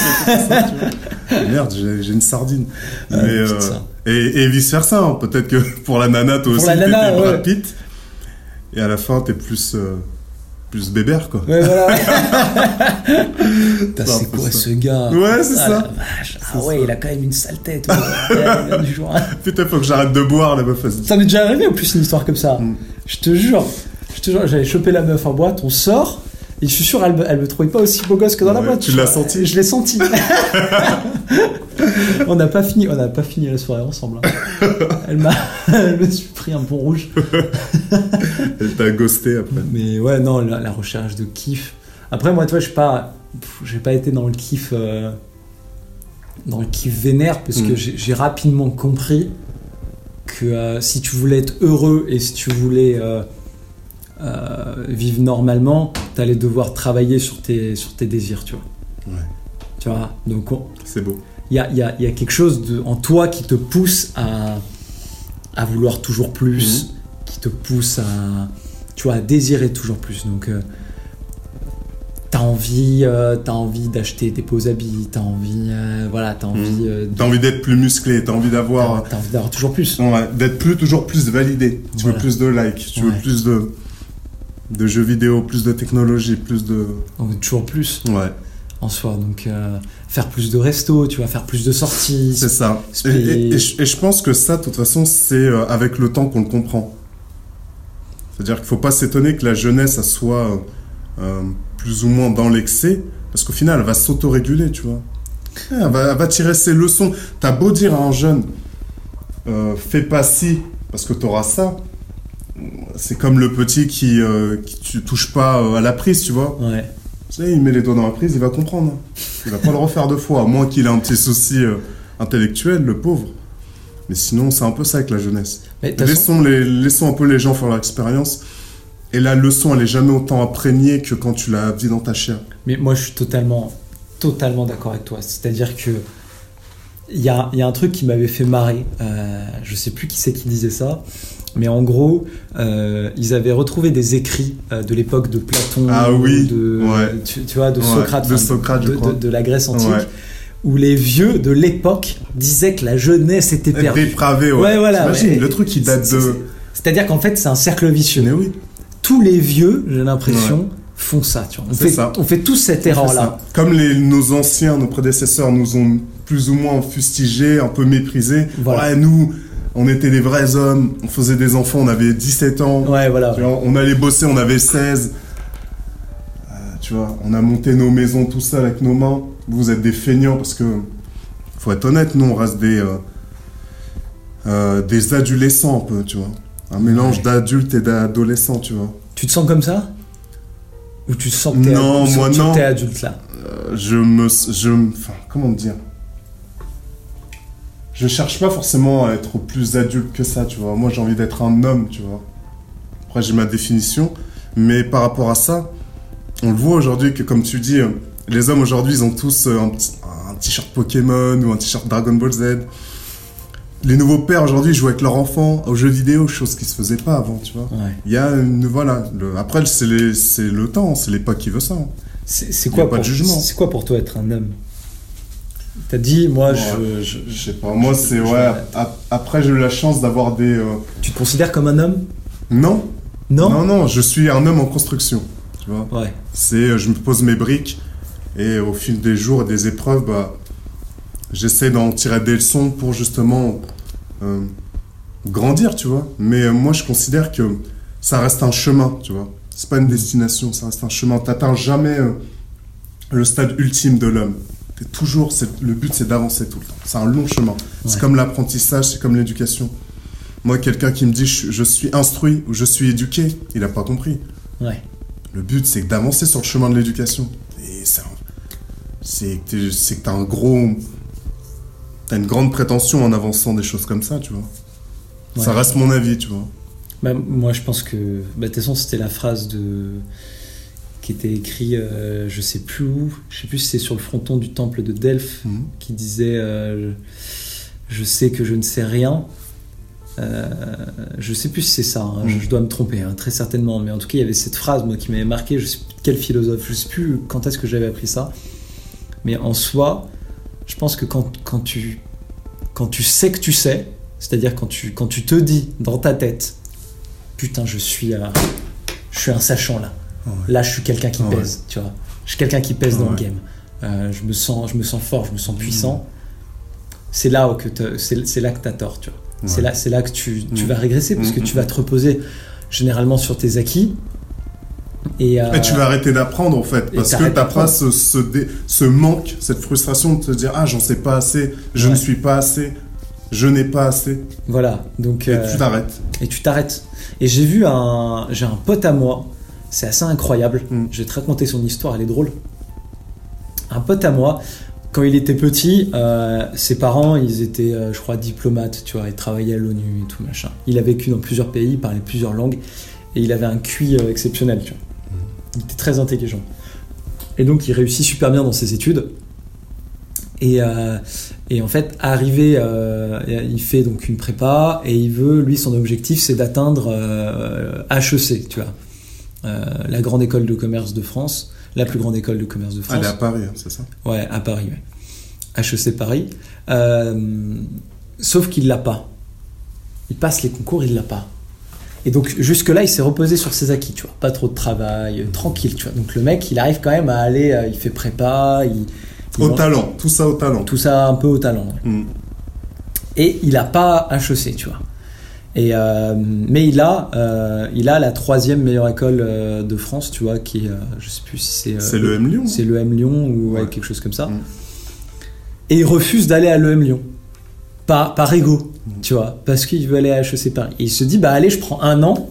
[SPEAKER 3] Merde, j'ai une sardine.
[SPEAKER 4] Ah,
[SPEAKER 3] Mais, euh, et, et vice versa, hein. peut-être que pour la nana, toi
[SPEAKER 4] Pour
[SPEAKER 3] aussi,
[SPEAKER 4] la
[SPEAKER 3] t'étais
[SPEAKER 4] ouais.
[SPEAKER 3] Pitt. Et à la fin, t'es plus, euh, plus bébert, quoi.
[SPEAKER 4] Ouais, voilà.
[SPEAKER 3] C'est
[SPEAKER 4] quoi
[SPEAKER 3] ça.
[SPEAKER 4] ce gars?
[SPEAKER 3] Ouais, c'est
[SPEAKER 4] Ah,
[SPEAKER 3] ça.
[SPEAKER 4] Ah ouais, il a quand même une sale tête. ouais. Du jour.
[SPEAKER 3] Putain, faut que j'arrête de boire, la meuf.
[SPEAKER 4] Ça m'est déjà arrivé en plus une histoire comme ça.
[SPEAKER 3] Mm.
[SPEAKER 4] Je te jure, je te jure, j'avais chopé la meuf en boîte, on sort, et je suis sûr elle, me- elle me trouvait pas aussi beau gosse que dans la boîte.
[SPEAKER 3] tu
[SPEAKER 4] Je-
[SPEAKER 3] l'as senti
[SPEAKER 4] Je l'ai senti. on n'a pas fini, on n'a pas fini la soirée ensemble. hein. Elle m'a, elle me suis pris un bon rouge.
[SPEAKER 3] Elle t'a ghosté après.
[SPEAKER 4] Mais ouais, non, la, la recherche de kiff. Après, moi, tu vois, je pas, j'ai pas été dans le kiff, euh, dans le kiff vénère, parce que
[SPEAKER 3] Mm.
[SPEAKER 4] j'ai j'ai rapidement compris que euh, si tu voulais être heureux et si tu voulais euh, euh, vivre normalement, t'allais devoir travailler sur tes, sur tes désirs, tu vois.
[SPEAKER 3] Ouais.
[SPEAKER 4] Tu vois, donc on-
[SPEAKER 3] C'est beau.
[SPEAKER 4] il y a, y a- y a quelque chose de, en toi qui te pousse à, à vouloir toujours plus qui te pousse à, tu vois, à désirer toujours plus. Donc, euh, t'as envie, euh, t'as envie d'acheter des beaux habits, t'as envie, euh, voilà, t'as envie, euh, de-
[SPEAKER 3] T'as envie d'être plus musclé, t'as envie d'avoir.
[SPEAKER 4] t'as envie d'avoir toujours plus.
[SPEAKER 3] Ouais, d'être plus toujours plus validé. Tu
[SPEAKER 4] Voilà.
[SPEAKER 3] veux plus de likes, tu veux plus de de jeux vidéo, plus de technologie, plus de
[SPEAKER 4] On veut toujours plus
[SPEAKER 3] ouais,
[SPEAKER 4] en soi. Donc, euh, faire plus de restos, tu vas faire plus de sorties.
[SPEAKER 3] c'est ça. Et,
[SPEAKER 4] payer.
[SPEAKER 3] et- et je, et je pense que ça, de toute façon, c'est euh, avec le temps qu'on le comprend. C'est-à-dire qu'il faut pas s'étonner que la jeunesse elle soit euh, euh, plus ou moins dans l'excès, parce qu'au final, elle va s'autoréguler, tu vois. Elle va, elle va tirer ses leçons. T'as beau dire à un jeune, euh, fais pas ci, parce que t'auras ça. C'est comme le petit qui, euh, qui tu touches pas euh, à la prise, tu vois.
[SPEAKER 4] Ouais.
[SPEAKER 3] Tu sais, il met les doigts dans la prise, il va comprendre. Il va pas le refaire deux fois, à moins qu'il ait un petit souci euh, intellectuel, le pauvre. Mais sinon, c'est un peu ça avec la jeunesse.
[SPEAKER 4] Mais façon-
[SPEAKER 3] Laissons, les, laissons un peu les gens faire leur expérience. Et la leçon, elle est jamais autant imprégnée que quand tu la vis dans ta chair.
[SPEAKER 4] Mais moi, je suis totalement, totalement d'accord avec toi. C'est-à-dire que il y a, y a un truc qui m'avait fait marrer. Euh, je sais plus qui c'est qui disait ça, mais en gros, euh, ils avaient retrouvé des écrits euh, de l'époque de Platon,
[SPEAKER 3] Ah oui,
[SPEAKER 4] de,
[SPEAKER 3] ouais.
[SPEAKER 4] tu, tu vois, de
[SPEAKER 3] Ouais,
[SPEAKER 4] Socrate,
[SPEAKER 3] de
[SPEAKER 4] enfin,
[SPEAKER 3] Socrate, je
[SPEAKER 4] de,
[SPEAKER 3] crois.
[SPEAKER 4] de- de la Grèce antique,
[SPEAKER 3] Ouais.
[SPEAKER 4] où les vieux de l'époque disaient que la jeunesse était perdue.
[SPEAKER 3] Dépravé, ouais.
[SPEAKER 4] Voilà,
[SPEAKER 3] T'imagines,
[SPEAKER 4] ouais.
[SPEAKER 3] le truc qui date de.
[SPEAKER 4] c'est- C'est-à-dire qu'en fait, c'est un cercle vicieux.
[SPEAKER 3] Mais oui,
[SPEAKER 4] Tous les vieux, j'ai l'impression, font ça. Tu vois. On, fait,
[SPEAKER 3] ça.
[SPEAKER 4] on fait tous cette erreur-là.
[SPEAKER 3] Comme les, nos anciens, nos prédécesseurs nous ont plus ou moins fustigés, un peu méprisés.
[SPEAKER 4] Voilà.
[SPEAKER 3] Nous, on était des vrais hommes, on faisait des enfants, on avait 17 ans.
[SPEAKER 4] Ouais, voilà.
[SPEAKER 3] Vois, on allait bosser, on avait 16. Euh, tu vois, on a monté nos maisons tout seul avec nos mains. Vous êtes des feignants parce que, faut être honnête, nous on reste des, euh, euh, des adolescents un peu, tu vois. Un mélange
[SPEAKER 4] Ouais.
[SPEAKER 3] d'adultes et d'adolescents, tu vois.
[SPEAKER 4] Tu te sens comme ça? Ou tu te sens que t'es adulte là?
[SPEAKER 3] Je me, je, me- enfin, comment dire? Je cherche pas forcément à être plus adulte que ça, tu vois. Moi, j'ai envie d'être un homme, tu vois. Après, j'ai ma définition, mais par rapport à ça, on le voit aujourd'hui que, comme tu dis, euh, les hommes aujourd'hui, ils ont tous euh, un, t-shirt Pokémon ou un t-shirt Dragon Ball Z. Les nouveaux pères aujourd'hui jouent avec leurs enfants aux jeux vidéo, chose qui se faisait pas avant, tu vois.
[SPEAKER 4] Ouais.
[SPEAKER 3] Il y a une, voilà, le- après, c'est le temps, c'est l'époque qui veut ça. hein.
[SPEAKER 4] C'est quoi,
[SPEAKER 3] pas
[SPEAKER 4] pour-
[SPEAKER 3] de jugement.
[SPEAKER 4] c'est quoi pour toi être un homme? T'as dit, moi,
[SPEAKER 3] Ouais.
[SPEAKER 4] je, je-
[SPEAKER 3] Je sais pas, moi c'est ouais. ap- Après j'ai eu la chance d'avoir des. euh,
[SPEAKER 4] tu te considères comme un homme?
[SPEAKER 3] Non,
[SPEAKER 4] Non,
[SPEAKER 3] non, non, je suis un homme en construction. Tu vois,
[SPEAKER 4] Ouais.
[SPEAKER 3] c'est euh, je me pose mes briques et au fil des jours et des épreuves, bah, j'essaie d'en tirer des leçons pour justement euh, grandir, tu vois. Mais euh, moi je considère que ça reste un chemin, tu vois. C'est pas une destination, ça reste un chemin. T'atteins jamais euh, le stade ultime de l'homme. Toujours, le but c'est d'avancer tout le temps. C'est un long chemin. C'est comme l'apprentissage, c'est comme l'éducation. Moi, quelqu'un qui me dit je, suis instruit ou je suis éduqué, il n'a pas compris.
[SPEAKER 4] Ouais.
[SPEAKER 3] Le but c'est d'avancer sur le chemin de l'éducation. Et c'est que t'as un gros, t'as une grande prétention en avançant des choses comme ça, tu vois. Ça reste mon avis, tu vois.
[SPEAKER 4] Bah, moi, je pense que. Bah, de toute façon, c'était la phrase de qui était écrite, euh, je sais plus où, je sais plus si c'est sur le fronton du temple de Delphes,
[SPEAKER 3] Mhm.
[SPEAKER 4] qui disait euh, Je sais que je ne sais rien. Euh, je sais plus si c'est ça, hein, je,
[SPEAKER 3] Mhm.
[SPEAKER 4] je dois me tromper, hein, très certainement. Mais en tout cas, il y avait cette phrase moi, qui m'avait marqué. Je sais plus quel philosophe, je sais plus quand est-ce que j'avais appris ça. Mais en soi, je pense que quand, quand, tu, quand tu sais que tu sais, c'est-à-dire quand tu, quand tu te dis dans ta tête Putain, je suis, je suis un sachant là. Là, je suis quelqu'un qui
[SPEAKER 3] Ouais.
[SPEAKER 4] pèse, tu vois. Je suis quelqu'un qui pèse dans le
[SPEAKER 3] Ouais.
[SPEAKER 4] game. Euh, je, me sens, je me sens fort, je me sens puissant. C'est là où que c'est là que t'as tort, tu vois. C'est là, c'est là que tu, tu
[SPEAKER 3] Mm.
[SPEAKER 4] vas régresser parce que
[SPEAKER 3] Mm,
[SPEAKER 4] tu vas te reposer généralement sur tes acquis. Et, euh,
[SPEAKER 3] Et tu vas arrêter d'apprendre en fait, parce que pas ce, ce, dé- ce manque, cette frustration de te dire ah j'en sais pas assez, je
[SPEAKER 4] Ouais.
[SPEAKER 3] ne suis pas assez, je n'ai pas assez,
[SPEAKER 4] Voilà, donc
[SPEAKER 3] et
[SPEAKER 4] euh,
[SPEAKER 3] tu t'arrêtes.
[SPEAKER 4] et tu t'arrêtes. Et j'ai vu un, j'ai un pote à moi, c'est assez incroyable.
[SPEAKER 3] Mm.
[SPEAKER 4] Je vais te raconter son histoire, elle est drôle. Un pote à moi, quand il était petit, euh, ses parents, ils étaient, euh, je crois, diplomates, tu vois, ils travaillaient à l'ONU et tout machin. Il a vécu dans plusieurs pays, il parlait plusieurs langues, et il avait un QI euh, exceptionnel, tu vois. Il était très intelligent. Et donc, il réussit super bien dans ses études. Et, et en fait, arrivé, il fait donc une prépa et il veut, lui, son objectif, c'est d'atteindre HEC, tu vois, la grande école de commerce de France, la plus grande école de commerce de France.
[SPEAKER 3] Elle est à Paris, hein, c'est ça?
[SPEAKER 4] Ouais, à Paris, ouais. HEC Paris. Euh, sauf qu'il l'a pas. Il passe les concours, il l'a pas. Et donc jusque-là, il s'est reposé sur ses acquis, tu vois. Pas trop de travail, euh, tranquille, tu vois. Donc le mec, il arrive quand même à aller, euh, il fait prépa, il... il
[SPEAKER 3] Au
[SPEAKER 4] mange-
[SPEAKER 3] talent, tout ça au talent.
[SPEAKER 4] Tout ça un peu au talent. ouais.
[SPEAKER 3] Mm.
[SPEAKER 4] Et il a pas HEC, tu vois. Et euh, mais il a, euh, il a la troisième meilleure école euh, de France, tu vois, qui est, je sais plus si c'est.
[SPEAKER 3] C'est le M Lyon
[SPEAKER 4] C'est le M Lyon ou ouais,
[SPEAKER 3] Ouais.
[SPEAKER 4] quelque chose comme ça.
[SPEAKER 3] Mm.
[SPEAKER 4] Et il refuse d'aller à l'EM Lyon. Par, par ego, tu vois, parce qu'il veut aller à HEC Paris. Et il se dit, bah allez, je prends un an.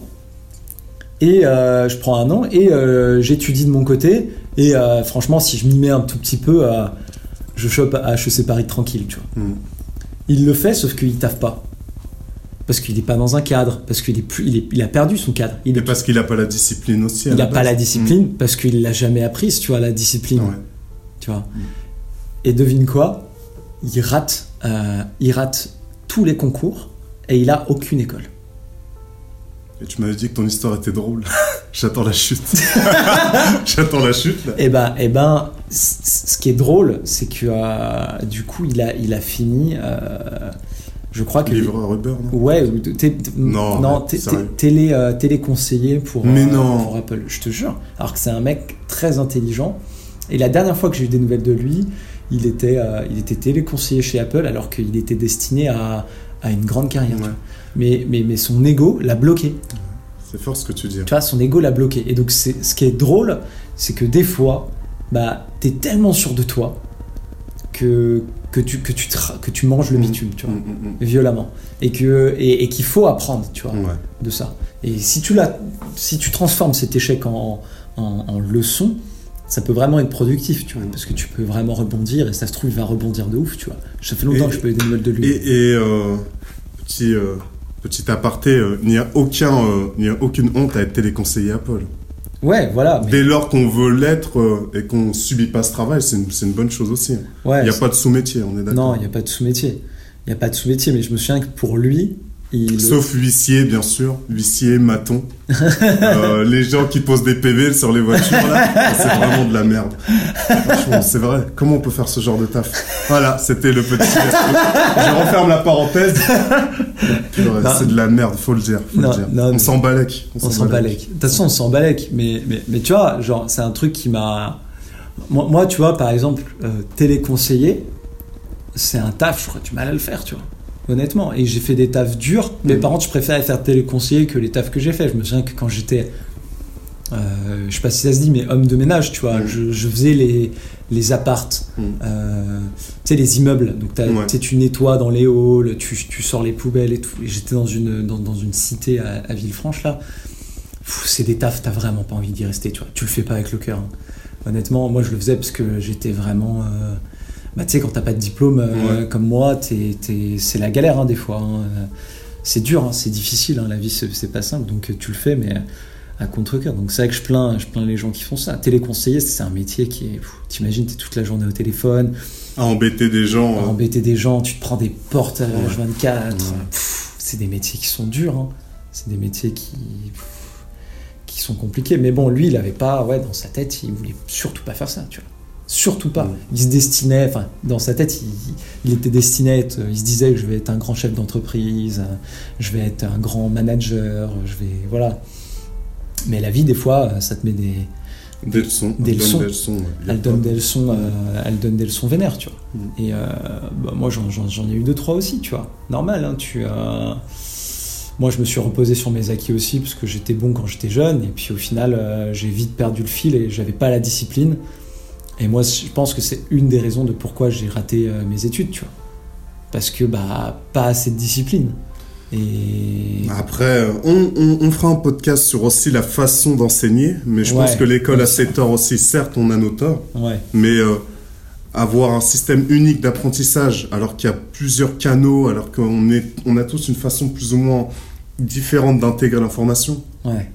[SPEAKER 4] Et euh, je prends un an et euh, j'étudie de mon côté. Et euh, franchement, si je m'y mets un tout petit peu, je chope à HEC Paris tranquille, tu vois.
[SPEAKER 3] Mm.
[SPEAKER 4] Il le fait, sauf qu'il taffe pas. Parce qu'il n'est pas dans un cadre, parce qu'il est plus, il, est- il a perdu son cadre. Il
[SPEAKER 3] Et parce qu'il a pas la discipline aussi.
[SPEAKER 4] il n'a pas la discipline, parce qu'il l'a jamais apprise, tu vois, la discipline
[SPEAKER 3] Mm. Ouais.
[SPEAKER 4] tu vois. Et devine quoi? Il rate, euh, il rate tous les concours et il a aucune école.
[SPEAKER 3] Et tu m'avais dit que ton histoire était drôle. J'attends la chute. J'attends la chute. là.
[SPEAKER 4] Et ben, et ben, c- c- ce qui est drôle, c'est que euh, du coup, il a, il a fini. euh, je crois que
[SPEAKER 3] Livreur Uber, non?
[SPEAKER 4] Ouais,
[SPEAKER 3] Non,
[SPEAKER 4] non télé, euh, téléconseiller pour,
[SPEAKER 3] Mais
[SPEAKER 4] euh,
[SPEAKER 3] non.
[SPEAKER 4] pour Apple, je te jure. Alors que c'est un mec très intelligent. Et la dernière fois que j'ai eu des nouvelles de lui, il était, euh, il était téléconseiller chez Apple alors qu'il était destiné à, à une grande carrière.
[SPEAKER 3] Ouais.
[SPEAKER 4] Mais, mais, mais son ego l'a bloqué.
[SPEAKER 3] C'est fort ce que tu dis.
[SPEAKER 4] Tu vois, son ego l'a bloqué. Et donc, c'est, ce qui est drôle, c'est que des fois, bah, t'es tellement sûr de toi que, que, tu, que, tu, que tu manges le
[SPEAKER 3] Mhm.
[SPEAKER 4] bitume, tu vois,
[SPEAKER 3] Mm, mm,
[SPEAKER 4] violemment. Et, que, et, et qu'il faut apprendre, tu vois
[SPEAKER 3] mm. Ouais.
[SPEAKER 4] de ça. Et si tu, la, si tu transformes cet échec en, en, en leçon, ça peut vraiment être productif, tu vois,
[SPEAKER 3] Mm.
[SPEAKER 4] parce que tu peux vraiment rebondir, et ça se trouve, il va rebondir de ouf, tu vois. Ça fait longtemps
[SPEAKER 3] Et-
[SPEAKER 4] que je peux eu des nouvelles de lui.
[SPEAKER 3] Et, et, euh, petit, euh, petit aparté, euh, il n'y a, aucun, il a aucune honte à être téléconseiller Apple.
[SPEAKER 4] Ouais, voilà. mais-
[SPEAKER 3] Dès lors qu'on veut l'être euh, et qu'on subit pas ce travail, c'est une, c'est une bonne chose aussi.
[SPEAKER 4] ouais,
[SPEAKER 3] Il n'y a pas de sous-métier, on est d'accord.
[SPEAKER 4] Non, il n'y a pas de sous-métier. Il n'y a pas de sous-métier, mais je me souviens que pour lui, il...
[SPEAKER 3] Sauf huissier, bien sûr. Huissier, maton. Euh, les gens qui posent des PV sur les voitures, là, c'est vraiment de la merde. Franchement, c'est vrai. Comment on peut faire ce genre de taf? Voilà, c'était le petit. Je referme la parenthèse. C'est de la merde, faut le dire. Faut
[SPEAKER 4] Non,
[SPEAKER 3] le dire.
[SPEAKER 4] non,
[SPEAKER 3] on
[SPEAKER 4] mais-
[SPEAKER 3] s'en balèque.
[SPEAKER 4] On s'en balèque. De toute façon, on s'en balèque. Mais, mais, mais tu vois, genre, c'est un truc qui m'a. Moi, moi, tu vois, par exemple, euh, téléconseiller, c'est un taf, je crois, du mal à le faire, tu vois. Honnêtement. Et j'ai fait des tafs durs. Mais
[SPEAKER 3] Mm.
[SPEAKER 4] par contre, je préfère faire téléconseiller que les tafs que j'ai fait. Je me souviens que quand j'étais. euh, je sais pas si ça se dit, mais homme de ménage, tu vois.
[SPEAKER 3] Mm.
[SPEAKER 4] Je, je faisais les, les appartes,
[SPEAKER 3] Mm.
[SPEAKER 4] euh, tu sais, les immeubles. Donc,
[SPEAKER 3] Ouais.
[SPEAKER 4] tu nettoies dans les halls, tu, tu sors les poubelles et tout. Et J'étais dans une, dans, dans une cité à, à Villefranche, là. C'est des tafs, t'as vraiment pas envie d'y rester, tu vois. Tu le fais pas avec le cœur. hein. Honnêtement, moi je le faisais parce que j'étais vraiment. euh, Bah, tu sais, quand t'as pas de diplôme euh,
[SPEAKER 3] Ouais.
[SPEAKER 4] comme moi, c'est la galère hein, des fois. hein. Euh, C'est dur, hein, c'est difficile, la vie c'est pas simple, donc euh, tu le fais, mais à contre-cœur. Donc c'est vrai que je plains, je plains les gens qui font ça. Téléconseiller, c'est un métier qui est. T'imagines, t'es toute la journée au téléphone,
[SPEAKER 3] À embêter des gens.
[SPEAKER 4] à embêter des gens, tu te prends des portes à
[SPEAKER 3] Ouais.
[SPEAKER 4] H24.
[SPEAKER 3] Ouais.
[SPEAKER 4] Pff, C'est des métiers qui sont durs. hein. C'est des métiers qui, pff, qui sont compliqués. Mais bon, lui, il avait pas, ouais, dans sa tête, il voulait surtout pas faire ça, tu vois. Surtout pas.
[SPEAKER 3] Ouais.
[SPEAKER 4] Il se destinait, enfin, dans sa tête, il, il était destiné à être, il se disait que je vais être un grand chef d'entreprise, je vais être un grand manager, je vais, voilà. Mais la vie, des fois, ça te met des,
[SPEAKER 3] Des leçons.
[SPEAKER 4] Des
[SPEAKER 3] Elle donne
[SPEAKER 4] leçons.
[SPEAKER 3] Des leçons
[SPEAKER 4] elle donne
[SPEAKER 3] de-
[SPEAKER 4] des leçons, euh, elle donne des leçons vénères, tu vois.
[SPEAKER 3] Mm.
[SPEAKER 4] Et euh, bah, moi, j'en ai eu deux, trois aussi, tu vois. Normal, hein, tu. euh, Moi, je me suis reposé sur mes acquis aussi parce que j'étais bon quand j'étais jeune. Et puis au final, euh, j'ai vite perdu le fil et j'avais pas la discipline. Et moi, je pense que c'est une des raisons de pourquoi j'ai raté euh, mes études, tu vois. Parce que, bah, pas assez de discipline. Et.
[SPEAKER 3] Après, euh, on, on, on fera un podcast sur aussi la façon d'enseigner, mais je
[SPEAKER 4] Ouais,
[SPEAKER 3] pense que l'école a ses torts aussi. Certes, on a nos torts,
[SPEAKER 4] Ouais.
[SPEAKER 3] mais euh, avoir un système unique d'apprentissage, alors qu'il y a plusieurs canaux, alors qu'on est, on a tous une façon plus ou moins différente d'intégrer l'information,
[SPEAKER 4] Ouais.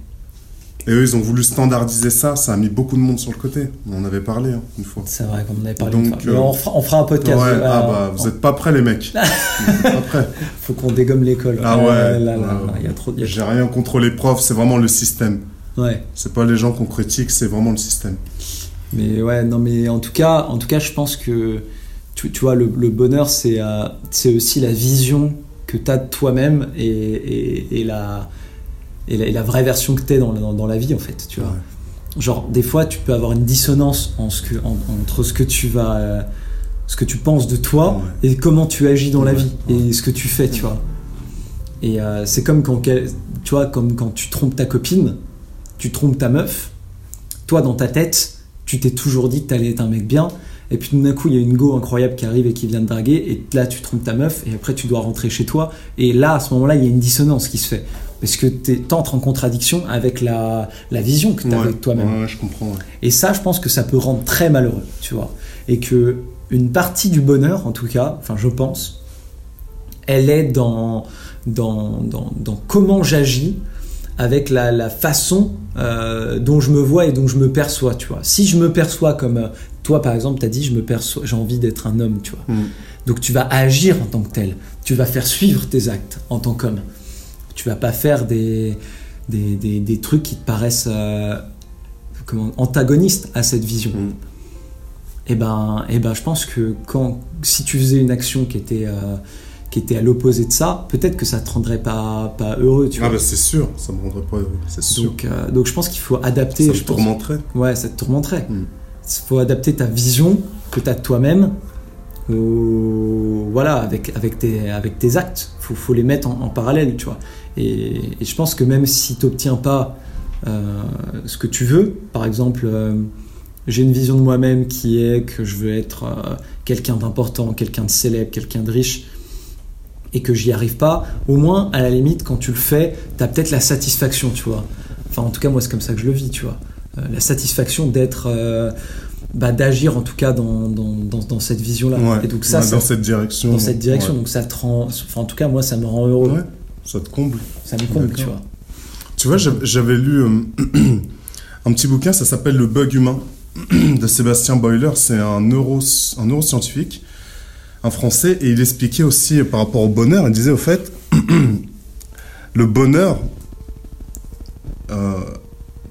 [SPEAKER 3] Et eux, ils ont voulu standardiser ça, ça a mis beaucoup de monde sur le côté. On en avait parlé hein, une fois.
[SPEAKER 4] C'est vrai, comme on avait parlé.
[SPEAKER 3] Donc,
[SPEAKER 4] une fois.
[SPEAKER 3] Euh,
[SPEAKER 4] on, fera, on fera un podcast.
[SPEAKER 3] Ouais, ah bah, vous êtes pas prêts, les mecs. Pas prêts.
[SPEAKER 4] Faut qu'on dégomme l'école.
[SPEAKER 3] Ah ouais.
[SPEAKER 4] là, là, là,
[SPEAKER 3] J'ai rien contre les profs, c'est vraiment le système.
[SPEAKER 4] Ouais.
[SPEAKER 3] C'est pas les gens qu'on critique, c'est vraiment le système.
[SPEAKER 4] Mais ouais, non, mais en tout cas, en tout cas, je pense que tu, tu vois, le, le bonheur, c'est euh, c'est aussi la vision que tu as de toi-même et, et, et la, et, la, et la vraie version que tu es dans, dans, dans la vie, en fait. Tu vois.
[SPEAKER 3] Ouais.
[SPEAKER 4] Genre, des fois, tu peux avoir une dissonance en ce que, en- entre ce que tu vas. euh, ce que tu penses de toi
[SPEAKER 3] Ouais.
[SPEAKER 4] et comment tu agis dans la vie et ce que tu fais, tu vois. Et euh, c'est comme quand, tu vois, comme quand tu trompes ta copine, tu trompes ta meuf, toi dans ta tête, tu t'es toujours dit que t'allais être un mec bien, et puis tout d'un coup il y a une go incroyable qui arrive et qui vient te draguer, et là tu trompes ta meuf, et après tu dois rentrer chez toi, et là à ce moment-là il y a une dissonance qui se fait, parce que tu entres en contradiction avec la, la vision que tu as
[SPEAKER 3] Ouais,
[SPEAKER 4] de toi-même.
[SPEAKER 3] ouais, je comprends. ouais.
[SPEAKER 4] Et ça, je pense que ça peut rendre très malheureux, tu vois. Et que une partie du bonheur, en tout cas, enfin, je pense, elle est dans, dans, dans, dans comment j'agis avec la, la façon euh, dont je me vois et dont je me perçois, tu vois. Si je me perçois comme euh, toi, par exemple, tu as dit, je me perçois, j'ai envie d'être un homme, tu vois.
[SPEAKER 3] Mm.
[SPEAKER 4] Donc tu vas agir en tant que tel. Tu vas faire suivre tes actes en tant qu'homme. Tu vas pas faire des, des, des, des trucs qui te paraissent euh, comment, antagonistes à cette vision.
[SPEAKER 3] Mm.
[SPEAKER 4] Et ben, et ben, je pense que quand, si tu faisais une action qui était, euh, qui était à l'opposé de ça, peut-être que ça te rendrait pas, pas heureux, tu
[SPEAKER 3] Ah
[SPEAKER 4] vois.
[SPEAKER 3] bah c'est sûr, ça me rendrait pas heureux, c'est sûr.
[SPEAKER 4] donc, euh, donc je pense qu'il faut adapter.
[SPEAKER 3] ça
[SPEAKER 4] pense-
[SPEAKER 3] tourmenterait.
[SPEAKER 4] Ouais, ça te tourmenterait.
[SPEAKER 3] Mm.
[SPEAKER 4] Il faut adapter ta vision que tu as de toi-même au- voilà, avec, avec, tes, avec tes actes. Il faut, faut les mettre en, en parallèle, tu vois. Et, et je pense que même si tu n'obtiens pas euh, ce que tu veux, par exemple, euh, j'ai une vision de moi-même qui est que je veux être euh, quelqu'un d'important, quelqu'un de célèbre, quelqu'un de riche, et que j'y arrive pas, au moins, à la limite, quand tu le fais, tu as peut-être la satisfaction, tu vois. Enfin, en tout cas, moi, c'est comme ça que je le vis, tu vois. La satisfaction d'être, bah, d'agir en tout cas dans, dans, dans, dans cette vision-là.
[SPEAKER 3] Ouais.
[SPEAKER 4] Et donc ça,
[SPEAKER 3] Ouais,
[SPEAKER 4] ça-
[SPEAKER 3] dans cette direction.
[SPEAKER 4] dans cette direction,
[SPEAKER 3] Ouais.
[SPEAKER 4] donc ça te rend, enfin, en tout cas, moi, ça me rend heureux.
[SPEAKER 3] Ça te comble.
[SPEAKER 4] Ça me comble, tu vois.
[SPEAKER 3] Tu vois, j'avais- lu euh, un petit bouquin, ça s'appelle Le bug humain de Sébastien Boiler. C'est un, neuro, un neuroscientifique, un français, et il expliquait aussi euh, par rapport au bonheur. Il disait au fait, le bonheur, euh,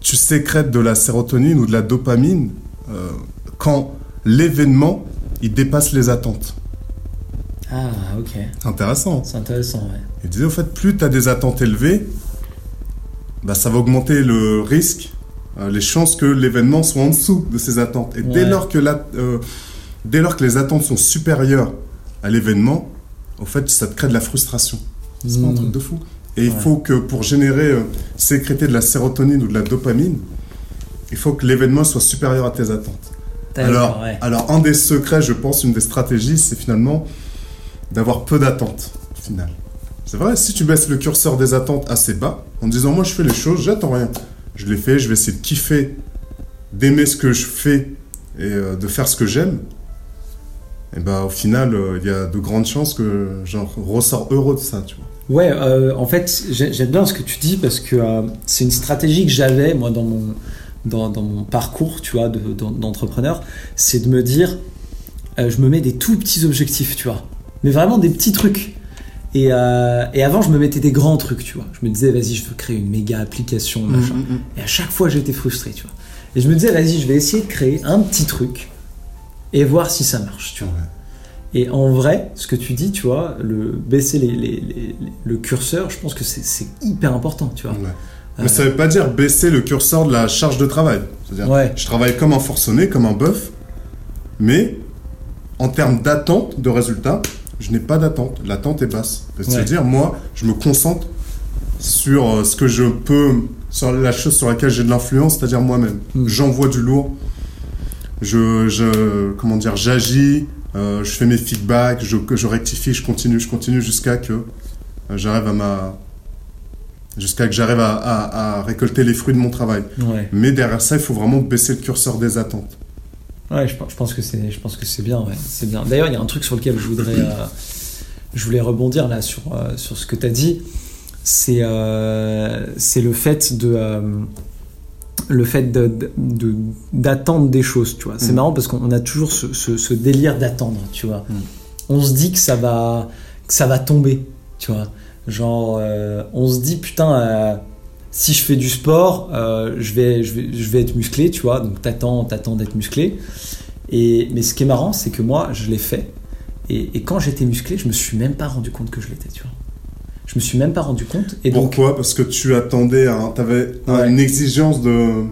[SPEAKER 3] tu sécrètes de la sérotonine ou de la dopamine euh, quand l'événement il dépasse les attentes.
[SPEAKER 4] Ah, ok.
[SPEAKER 3] C'est intéressant.
[SPEAKER 4] C'est intéressant, ouais.
[SPEAKER 3] Il disait au fait, plus tu as des attentes élevées, bah, ça va augmenter le risque, euh, les chances que l'événement soit en dessous de ces attentes. Et dès, lors que la- euh, dès lors que les attentes sont supérieures à l'événement, au fait, ça te crée de la frustration. C'est pas un truc de fou. Et il faut que pour générer, euh, sécréter de la sérotonine ou de la dopamine, il faut que l'événement soit supérieur à tes attentes. Alors,
[SPEAKER 4] ouais.
[SPEAKER 3] alors, un des secrets, je pense, une des stratégies, c'est finalement d'avoir peu d'attentes, au final. C'est vrai, si tu baisses le curseur des attentes assez bas, en disant moi je fais les choses, j'attends rien. Je les fais, je vais essayer de kiffer, d'aimer ce que je fais et euh, de faire ce que j'aime. Et bah au final, euh, il y a de grandes chances que j'en ressors heureux de ça, tu vois.
[SPEAKER 4] Ouais, euh, en fait, j'ai- j'aime bien ce que tu dis parce que c'est une stratégie que j'avais, moi, dans mon, dans, dans mon parcours, tu vois, de- d'en- d'entrepreneur. C'est de me dire, je me mets des tout petits objectifs, tu vois. Mais vraiment des petits trucs. Et, euh, et avant, je me mettais des grands trucs, tu vois. Je me disais, vas-y, je veux créer une méga application, machin. Et à chaque fois, j'étais frustré, tu vois. Et je me disais, vas-y, je vais essayer de créer un petit truc et voir si ça marche, tu vois. Et en vrai, ce que tu dis, tu vois, le baisser les, les- les- les- le curseur, je pense que c'est c'est hyper important, tu vois.
[SPEAKER 3] Ouais. Mais ça veut pas dire baisser le curseur de la charge de travail. C'est-à-dire,
[SPEAKER 4] Ouais.
[SPEAKER 3] je travaille comme un forcené, comme un bœuf, mais en termes d'attente de résultats, je n'ai pas d'attente. L'attente est basse.
[SPEAKER 4] Ouais.
[SPEAKER 3] C'est-à-dire, moi, je me concentre sur euh, ce que je peux, sur la chose sur laquelle j'ai de l'influence, c'est-à-dire moi-même.
[SPEAKER 4] Mm.
[SPEAKER 3] J'envoie du lourd. Je, je, comment dire, j'agis, euh, je fais mes feedbacks, je, rectifie, je continue, je continue jusqu'à que euh, j'arrive à ma, jusqu'à que j'arrive à, à- à récolter les fruits de mon travail.
[SPEAKER 4] Ouais,
[SPEAKER 3] Mais derrière ça, il faut vraiment baisser le curseur des attentes.
[SPEAKER 4] Ouais je, pense- je pense que c'est, je pense que c'est bien, ouais, c'est bien. D'ailleurs, il y a un truc sur lequel je voudrais, euh, je voulais rebondir là sur euh, sur ce que tu as dit. C'est euh, c'est le fait de le fait de- de- de- d'attendre des choses, tu vois. C'est
[SPEAKER 3] Mm.
[SPEAKER 4] marrant parce qu'on a toujours ce, ce- ce délire d'attendre, tu vois.
[SPEAKER 3] Mm.
[SPEAKER 4] On se dit que ça va, que ça va tomber, tu vois. Genre, on se dit putain, si je fais du sport, euh, je vais, je vais, je vais être musclé, tu vois. Donc t'attends, t'attends d'être musclé. Et mais ce qui est marrant, c'est que moi, je l'ai fait. Et, et quand j'étais musclé, je me suis même pas rendu compte que je l'étais, tu vois. Je me suis même pas rendu compte. Et donc,
[SPEAKER 3] Pourquoi? Parce que tu attendais, t'avais un-
[SPEAKER 4] Ouais.
[SPEAKER 3] une exigence de.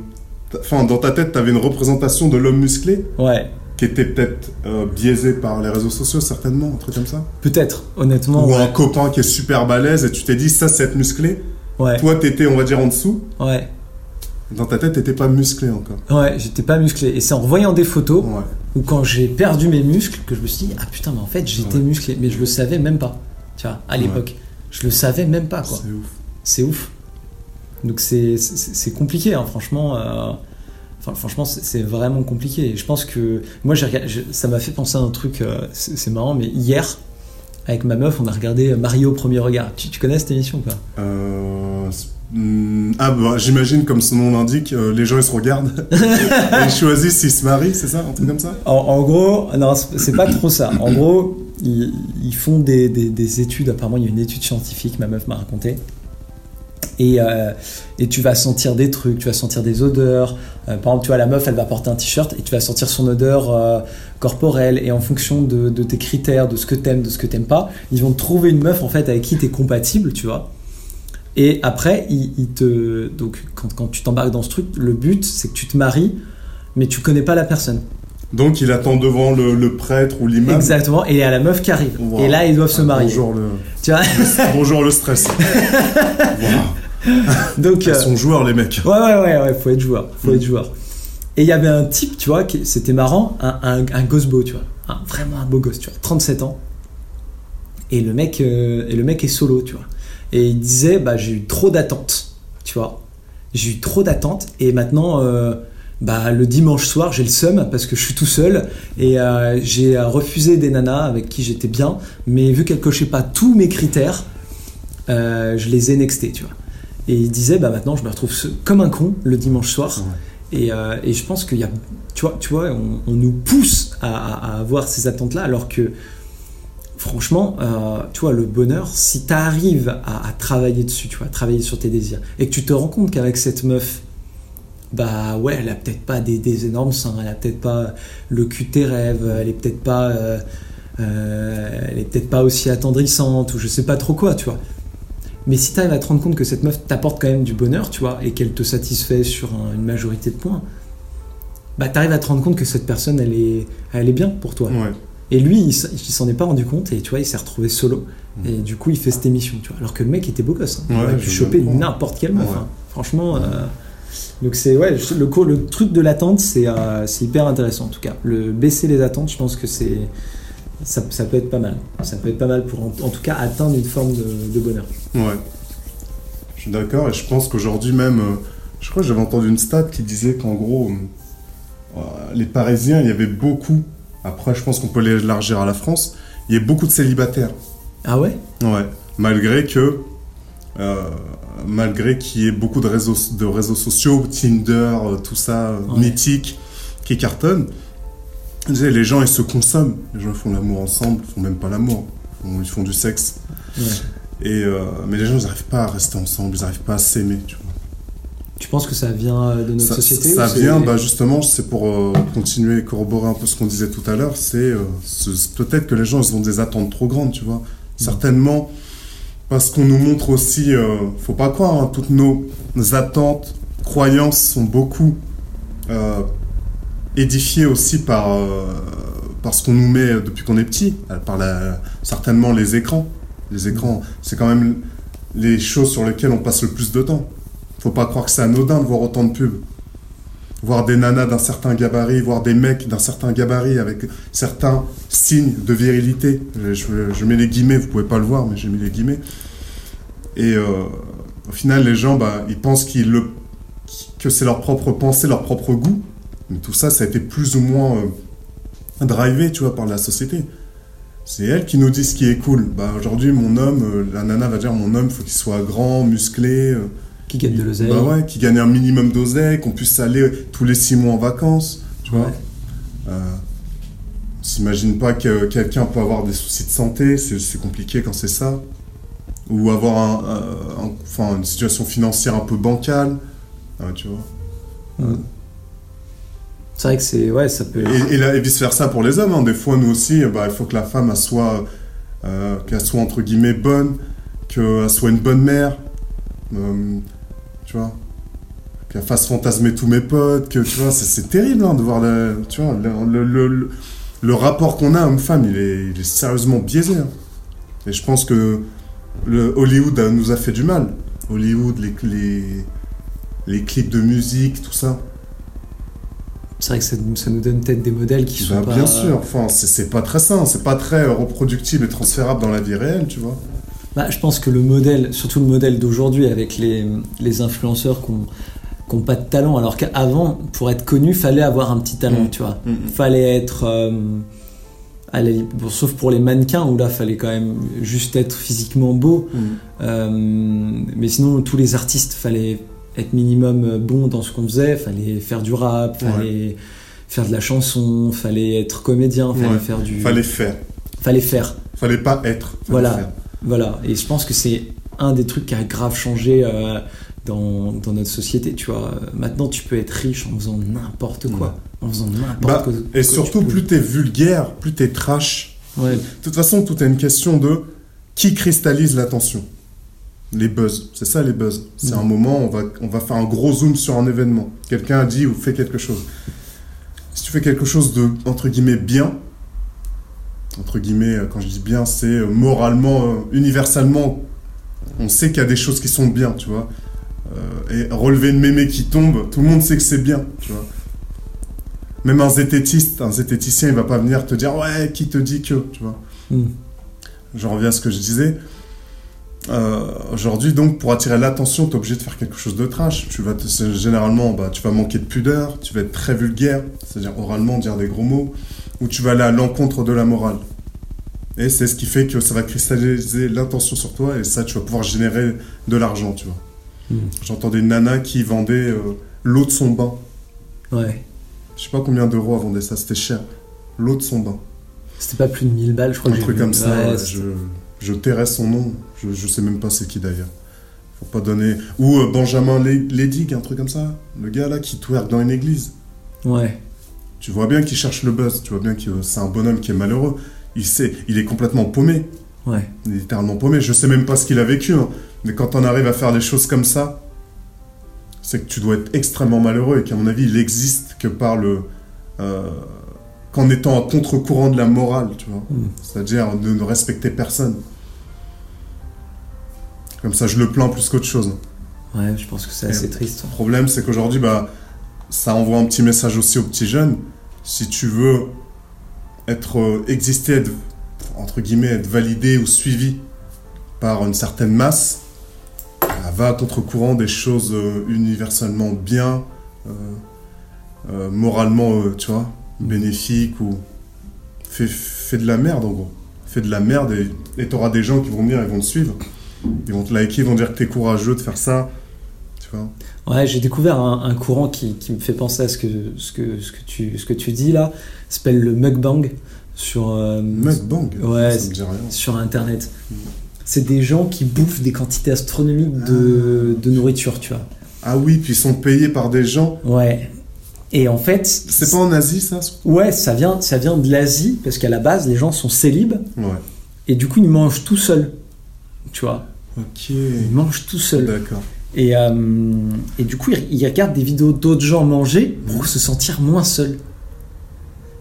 [SPEAKER 3] Enfin, dans ta tête, tu avais une représentation de l'homme musclé
[SPEAKER 4] ouais,
[SPEAKER 3] qui était peut-être euh, biaisée par les réseaux sociaux, certainement, un truc comme ça?
[SPEAKER 4] peut-être, honnêtement.
[SPEAKER 3] Ou
[SPEAKER 4] ouais.
[SPEAKER 3] un copain qui est super balèze et tu t'es dit, ça, c'est être musclé?
[SPEAKER 4] Ouais,
[SPEAKER 3] Toi, t'étais, on va dire, en dessous.
[SPEAKER 4] ouais,
[SPEAKER 3] Dans ta tête, t'étais pas musclé encore.
[SPEAKER 4] ouais, j'étais pas musclé. Et c'est en voyant des photos
[SPEAKER 3] Ouais.
[SPEAKER 4] ou quand j'ai perdu mes muscles que je me suis dit, ah putain, mais en fait, j'étais
[SPEAKER 3] Ouais.
[SPEAKER 4] musclé. Mais je le savais même pas, tu vois, à
[SPEAKER 3] Ouais.
[SPEAKER 4] l'époque. Je le savais même pas, quoi.
[SPEAKER 3] C'est ouf.
[SPEAKER 4] C'est ouf. Donc c'est compliqué, hein, franchement. euh, Enfin, franchement, c'est vraiment compliqué. Et je pense que moi, j'ai ça m'a fait penser à un truc. euh, c'est marrant, mais hier, avec ma meuf, on a regardé Mario au premier regard. Tu, tu connais cette émission ou pas?
[SPEAKER 3] Euh, hmm, ah bah j'imagine comme son nom l'indique, euh, les gens ils se regardent et ils choisissent s'ils se marient, c'est ça, un truc comme ça?
[SPEAKER 4] En, en gros, non, c'est c'est pas trop ça. En gros, ils, ils font des, des- des études. Apparemment, il y a une étude scientifique, ma meuf m'a raconté. Et, euh, et tu vas sentir des trucs, tu vas sentir des odeurs. Euh, par exemple, tu vois, la meuf, elle va porter un t-shirt et tu vas sentir son odeur euh, corporelle. Et en fonction de, de tes critères, de ce que t'aimes, de ce que t'aimes pas, ils vont trouver une meuf en fait avec qui t'es compatible, tu vois. Et après, ils, ils te. Donc, quand, quand tu t'embarques dans ce truc, le but, c'est que tu te maries, mais tu connais pas la personne.
[SPEAKER 3] Donc il attend devant le, le prêtre ou l'imam.
[SPEAKER 4] Exactement, et il y a la meuf qui arrive.
[SPEAKER 3] Wow.
[SPEAKER 4] Et là, ils doivent se
[SPEAKER 3] Ah,
[SPEAKER 4] marier.
[SPEAKER 3] Bonjour le,
[SPEAKER 4] Tu vois
[SPEAKER 3] bonjour le stress. Wow.
[SPEAKER 4] Donc,
[SPEAKER 3] Ils
[SPEAKER 4] euh,
[SPEAKER 3] sont joueurs les mecs.
[SPEAKER 4] ouais, ouais, ouais, ouais, faut être joueur. Faut
[SPEAKER 3] Mm.
[SPEAKER 4] être joueur. Et il y avait un type, tu vois, c'était marrant, un, un, un gosse beau, tu vois. Un- vraiment un beau gosse, tu vois, 37 ans. Et le mec, euh, et le mec est solo, tu vois. Et il disait, bah, j'ai eu trop d'attentes, tu vois. J'ai eu trop d'attentes, et maintenant, euh, bah, le dimanche soir, j'ai le seum parce que je suis tout seul, et euh, j'ai refusé des nanas avec qui j'étais bien, mais vu qu'elles cochaient pas tous mes critères, je les ai nextées, tu vois. Et il disait, bah maintenant, je me retrouve comme un con le dimanche soir. Et, euh, et je pense qu'il y a, tu vois, tu vois on, on nous pousse à, à- à avoir ces attentes-là, alors que, franchement, euh, tu vois, le bonheur, si tu arrives à, à travailler dessus, tu vois, à travailler sur tes désirs, et que tu te rends compte qu'avec cette meuf, bah ouais, elle a peut-être pas des, des énormes seins, elle a peut-être pas le cul de tes rêves, elle est peut-être pas, euh, euh, elle est peut-être pas aussi attendrissante, ou je sais pas trop quoi, tu vois. Mais si tu arrives à te rendre compte que cette meuf t'apporte quand même du bonheur, tu vois, et qu'elle te satisfait sur un- une majorité de points, bah t'arrives à te rendre compte que cette personne, elle est, elle est bien pour toi.
[SPEAKER 3] Ouais.
[SPEAKER 4] Et lui, il, s'en est pas rendu compte, et tu vois, il s'est retrouvé solo. Et du coup, il fait cette émission, tu vois. Alors que le mec était beau gosse. Hein.
[SPEAKER 3] Ouais,
[SPEAKER 4] il aurait pu choper n'importe quelle meuf.
[SPEAKER 3] Ouais.
[SPEAKER 4] hein. Franchement. euh, Donc c'est ouais, le, truc de l'attente, c'est euh, c'est hyper intéressant en tout cas. Le baisser les attentes, je pense que c'est ça, ça peut être pas mal. Ça peut être pas mal pour en, en tout cas atteindre une forme de, de bonheur.
[SPEAKER 3] Ouais. Je suis d'accord et je pense qu'aujourd'hui même, euh, je crois que j'avais entendu une stat qui disait qu'en gros, euh, les Parisiens, il y avait beaucoup, après je pense qu'on peut l'élargir à la France, il y a beaucoup de célibataires.
[SPEAKER 4] Ah ouais?
[SPEAKER 3] Ouais. Malgré que, euh, malgré qu'il y ait beaucoup de réseaux, de réseaux sociaux, Tinder, tout ça,
[SPEAKER 4] Ouais.
[SPEAKER 3] mythique, qui cartonnent, les gens ils se consomment. Les gens font l'amour ensemble, ils font même pas l'amour, ils font- du sexe.
[SPEAKER 4] Ouais.
[SPEAKER 3] Et, euh, mais les gens, ils n'arrivent pas à rester ensemble, ils n'arrivent pas à s'aimer. Tu vois.
[SPEAKER 4] Tu penses que ça vient euh, de notre
[SPEAKER 3] Ça,
[SPEAKER 4] société
[SPEAKER 3] ça vient, bah, justement, c'est pour euh, continuer et corroborer un peu ce qu'on disait tout à l'heure, c'est euh, ce- peut-être que les gens ils ont des attentes trop grandes, tu vois. Certainement, parce qu'on nous montre aussi, faut pas croire, hein, toutes nos attentes, croyances sont beaucoup édifiées aussi par, euh, par ce qu'on nous met depuis qu'on est petit, euh, par certainement les écrans. Les écrans, c'est quand même les choses sur lesquelles on passe le plus de temps. Faut pas croire que c'est anodin de voir autant de pubs. Voir des nanas d'un certain gabarit, voir des mecs d'un certain gabarit avec certains signes de virilité. Je, mets les guillemets, vous pouvez pas le voir, mais j'ai mis les guillemets. Et euh, au final, les gens, bah, ils pensent que c'est leur propre pensée, leur propre goût. Mais tout ça, ça a été plus ou moins euh, drivé, tu vois, par la société. C'est elle qui nous dit ce qui est cool. Bah, aujourd'hui, mon homme, euh, la nana va dire mon homme, faut qu'il soit grand, musclé. euh,
[SPEAKER 4] Qui gagne de l'oseille.
[SPEAKER 3] Bah ouais, qui gagne un minimum d'oseille, qu'on puisse aller tous les six mois en vacances, tu vois.
[SPEAKER 4] Ouais.
[SPEAKER 3] Euh, on s'imagine pas que quelqu'un peut avoir des soucis de santé, c'est c'est compliqué quand c'est ça. Ou avoir un, euh, une situation financière un peu bancale, euh, tu vois.
[SPEAKER 4] C'est vrai que c'est. Ouais, ça peut.
[SPEAKER 3] Et, et, là- et vice versa pour les hommes. hein. Des fois, nous aussi, bah, il faut que la femme elle soit, euh, qu'elle soit entre guillemets bonne, qu'elle soit une bonne mère, euh, tu vois, qu'elle fasse fantasmer tous mes potes, que tu vois, c'est- terrible hein, de voir le, tu vois, le, le- le- le- rapport qu'on a homme-femme, il est, il est sérieusement biaisé. hein. Et je pense que le Hollywood euh, nous a fait du mal. Hollywood, les, les, les clips de musique, tout ça.
[SPEAKER 4] C'est vrai que ça, nous- ça nous donne peut-être des modèles qui sont
[SPEAKER 3] Bah,
[SPEAKER 4] pas.
[SPEAKER 3] Bien sûr, enfin, c'est pas très sain, c'est pas très euh, reproductible et transférable dans la vie réelle, tu vois.
[SPEAKER 4] Bah, je pense que le modèle, surtout le modèle d'aujourd'hui avec les, les influenceurs qui n'ont pas de talent, alors qu'avant, pour être connu, fallait avoir un petit talent,
[SPEAKER 3] Mm.
[SPEAKER 4] tu vois.
[SPEAKER 3] Mm, mm.
[SPEAKER 4] Fallait être. euh, à la li- bon, sauf pour les mannequins où là, fallait quand même juste être physiquement beau. Euh, mais sinon, tous les artistes, fallait être minimum euh, bon dans ce qu'on faisait. Fallait faire du rap,
[SPEAKER 3] Ouais.
[SPEAKER 4] fallait faire de la chanson, fallait être comédien, fallait
[SPEAKER 3] Ouais.
[SPEAKER 4] faire du.
[SPEAKER 3] Fallait faire,
[SPEAKER 4] fallait faire.
[SPEAKER 3] fallait pas être. fallait
[SPEAKER 4] Voilà.
[SPEAKER 3] faire.
[SPEAKER 4] Voilà, et je pense que c'est un des trucs qui a grave changé euh, dans, dans notre société, tu vois. Maintenant, tu peux être riche en faisant n'importe quoi, en faisant n'importe
[SPEAKER 3] Bah,
[SPEAKER 4] quoi.
[SPEAKER 3] et surtout,
[SPEAKER 4] tu
[SPEAKER 3] plus t'es vulgaire, plus t'es trash.
[SPEAKER 4] Ouais,
[SPEAKER 3] De toute façon, tout est une question de qui cristallise l'attention. Les buzz, c'est ça les buzz. C'est
[SPEAKER 4] Mm.
[SPEAKER 3] un moment, on va, on va faire un gros zoom sur un événement. Quelqu'un a dit ou fait quelque chose. Si tu fais quelque chose de, entre guillemets, bien, entre guillemets, euh, quand je dis bien, c'est euh, moralement, euh, universellement, on sait qu'il y a des choses qui sont bien, tu vois. Euh, et relever une mémé qui tombe, tout le monde sait que c'est bien, tu vois. Même un zététiste, un zététicien, il va pas venir te dire ouais, qui te dit que, tu vois.
[SPEAKER 4] Mm.
[SPEAKER 3] Je reviens à ce que je disais. Euh, Aujourd'hui, donc, pour attirer l'attention, tu es obligé de faire quelque chose de trash. Tu vas te- généralement, bah, tu vas manquer de pudeur, tu vas être très vulgaire, c'est-à-dire oralement dire des gros mots, ou tu vas aller à l'encontre de la morale. Et c'est ce qui fait que ça va cristalliser l'attention sur toi, et ça, tu vas pouvoir générer de l'argent, tu vois.
[SPEAKER 4] Mm.
[SPEAKER 3] J'entendais une nana qui vendait euh, l'eau de son bain.
[SPEAKER 4] ouais.
[SPEAKER 3] Je sais pas combien d'euros elle vendait ça, c'était cher. L'eau de son bain.
[SPEAKER 4] C'était pas plus de 1000 balles, je crois.
[SPEAKER 3] Un
[SPEAKER 4] que
[SPEAKER 3] truc
[SPEAKER 4] vu.
[SPEAKER 3] comme ça,
[SPEAKER 4] Ouais,
[SPEAKER 3] je, je tairais son nom. Je, je sais même pas c'est qui d'ailleurs. Faut pas donner. Ou euh, Benjamin Le- Ledig, un truc comme ça. Le gars là qui twerk dans une église.
[SPEAKER 4] Ouais.
[SPEAKER 3] Tu vois bien qu'il cherche le buzz. Tu vois bien que c'est un bonhomme qui est malheureux. Il sait, il est complètement paumé.
[SPEAKER 4] Ouais.
[SPEAKER 3] Il est littéralement paumé. Je sais même pas ce qu'il a vécu. hein. Mais quand on arrive à faire des choses comme ça, c'est que tu dois être extrêmement malheureux et qu'à mon avis, il existe que par le. euh, qu'en étant à contre-courant de la morale, tu vois.
[SPEAKER 4] Mm.
[SPEAKER 3] C'est-à-dire de ne respecter personne. Comme ça, je le plains plus qu'autre chose.
[SPEAKER 4] Ouais, je pense que c'est assez triste.
[SPEAKER 3] Le problème, c'est qu'aujourd'hui, bah, ça envoie un petit message aussi aux petits jeunes. Si tu veux être euh, exister, être, entre guillemets, être validé ou suivi par une certaine masse, bah, va à contre-courant des choses euh, universellement bien, euh, euh, moralement, tu vois, bénéfiques ou fais, fais de la merde en gros. Fais de la merde et et t'auras des gens qui vont venir et vont te suivre. Ils vont te liker, ils vont dire que t'es courageux de faire ça. Tu vois.
[SPEAKER 4] Ouais, j'ai découvert un, un courant qui, qui me fait penser à ce que, ce que, ce que, tu, ce que tu dis là. S'appelle le mukbang sur, euh,
[SPEAKER 3] Mukbang?
[SPEAKER 4] Ouais,
[SPEAKER 3] ça me dit rien.
[SPEAKER 4] sur internet. C'est des gens qui bouffent des quantités astronomiques de, de nourriture, tu vois.
[SPEAKER 3] Ah oui, puis ils sont payés par des gens.
[SPEAKER 4] Ouais. Et en fait,
[SPEAKER 3] C'est pas en Asie ça
[SPEAKER 4] ouais, ça vient, ça vient de l'Asie parce qu'à la base, les gens sont célibes
[SPEAKER 3] Ouais.
[SPEAKER 4] et du coup, ils mangent tout seuls. Tu vois,
[SPEAKER 3] Ok.
[SPEAKER 4] ils mangent tout seuls.
[SPEAKER 3] D'accord.
[SPEAKER 4] Et, euh, et du coup, ils, ils regardent des vidéos d'autres gens manger pour se sentir moins seuls.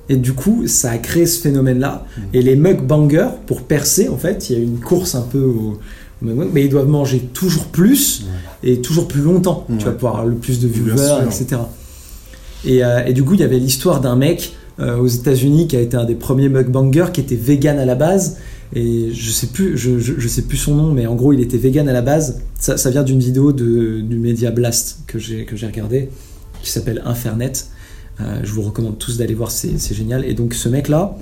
[SPEAKER 4] Et du coup, ça a créé ce phénomène-là. Et les mukbangers, pour percer, en fait, il y a une course un peu au, mais ils doivent manger toujours plus et toujours plus longtemps.
[SPEAKER 3] Ouais.
[SPEAKER 4] Tu vas pouvoir avoir le plus de viewers, etc. Et, euh, et du coup, il y avait l'histoire d'un mec euh, aux États-Unis qui a été un des premiers mukbangers qui était vegan à la base. Et je sais plus, je, sais plus son nom, mais en gros, il était vegan à la base. Ça, vient d'une vidéo du Media Blast que j'ai regardé, qui s'appelle Infernet. Euh, je vous recommande tous d'aller voir, c'est génial. Et donc, ce mec-là,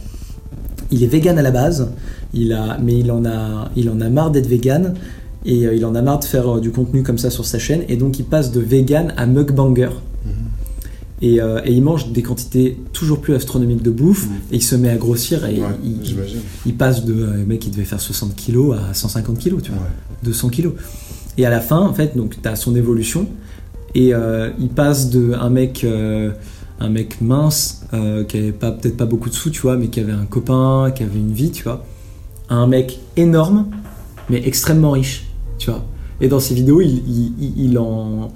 [SPEAKER 4] il est vegan à la base, mais il en a, il en a marre d'être vegan. Et euh, il en a marre de faire euh, du contenu comme ça sur sa chaîne. Et donc il passe de vegan à mukbanger. Et, euh, et il mange des quantités toujours plus astronomiques de bouffe.
[SPEAKER 3] Mhm.
[SPEAKER 4] Et il se met à grossir. Et
[SPEAKER 3] Ouais,
[SPEAKER 4] il, il passe de. euh, Le mec, il devait faire 60 kilos à 150 kilos, tu vois.
[SPEAKER 3] Ouais.
[SPEAKER 4] 200 kilos. Et à la fin, en fait, donc t'as son évolution et euh, il passe de un mec, euh, un mec mince qui avait pas peut-être pas beaucoup de sous, tu vois, mais qui avait un copain, qui avait une vie, tu vois, à un mec énorme mais extrêmement riche, tu vois. Et dans ses vidéos, il en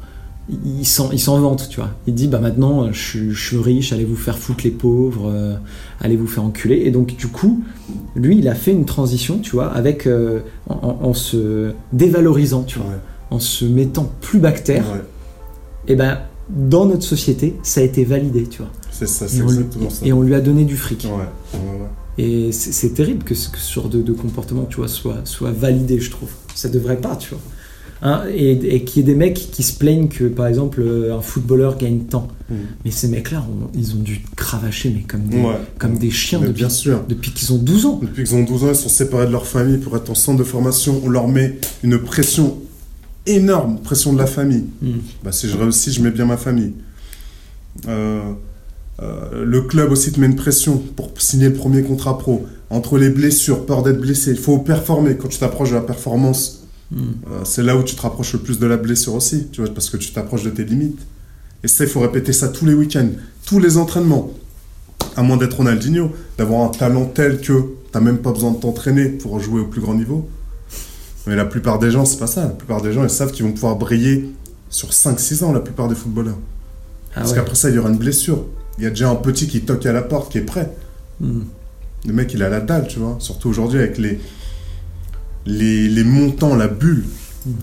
[SPEAKER 4] il s'en, il s'en vante, tu vois. Il dit, bah maintenant, je, suis- je suis riche, allez vous faire foutre les pauvres, euh, allez vous faire enculer. Et donc, du coup, lui, il a fait une transition, tu vois, avec, euh, en, en- en se dévalorisant, tu vois,
[SPEAKER 3] Ouais.
[SPEAKER 4] en se mettant plus bactère.
[SPEAKER 3] Ouais.
[SPEAKER 4] Et ben, dans notre société, ça a été validé, tu vois.
[SPEAKER 3] C'est ça,
[SPEAKER 4] Et
[SPEAKER 3] c'est
[SPEAKER 4] on, lui,
[SPEAKER 3] exactement ça.
[SPEAKER 4] et on lui a donné du fric.
[SPEAKER 3] Ouais, ouais, ouais.
[SPEAKER 4] Et c'est, c'est terrible que ce, que ce genre de, de comportement, tu vois, soit, soit validé, je trouve. Ça devrait pas, tu vois. Hein, et et qu'il y ait des mecs qui se plaignent que, par exemple, euh, un footballeur gagne tant.
[SPEAKER 3] Mhm.
[SPEAKER 4] Mais ces mecs-là, on- ils ont dû cravacher, mais comme des,
[SPEAKER 3] Ouais.
[SPEAKER 4] comme des chiens
[SPEAKER 3] Mais
[SPEAKER 4] depuis,
[SPEAKER 3] bien sûr.
[SPEAKER 4] depuis qu'ils ont 12 ans.
[SPEAKER 3] Depuis qu'ils ont 12 ans, ils sont séparés de leur famille pour être en centre de formation. On leur met une pression énorme, pression de la famille.
[SPEAKER 4] Mhm.
[SPEAKER 3] Bah, si je réussis, je mets bien ma famille. Euh, euh, le club aussi te met une pression pour signer le premier contrat pro. Entre les blessures, peur d'être blessé, il faut performer. Quand tu t'approches de la performance, Euh, c'est là où tu te rapproches le plus de la blessure aussi, tu vois, parce que tu t'approches de tes limites. Et ça, il faut répéter ça tous les week-ends, tous les entraînements. À moins d'être Ronaldinho, d'avoir un talent tel que t'as même pas besoin de t'entraîner pour jouer au plus grand niveau. Mais la plupart des gens, c'est pas ça. La plupart des gens, ils savent qu'ils vont pouvoir briller sur 5-6 ans, la plupart des footballeurs.
[SPEAKER 4] Ah
[SPEAKER 3] Parce
[SPEAKER 4] ouais.
[SPEAKER 3] qu'après ça, il y aura une blessure. Il y a déjà un petit qui toque à la porte, qui est prêt.
[SPEAKER 4] Mhm.
[SPEAKER 3] Le mec, il a la dalle, tu vois. Surtout aujourd'hui avec les, les, les montants, la bulle.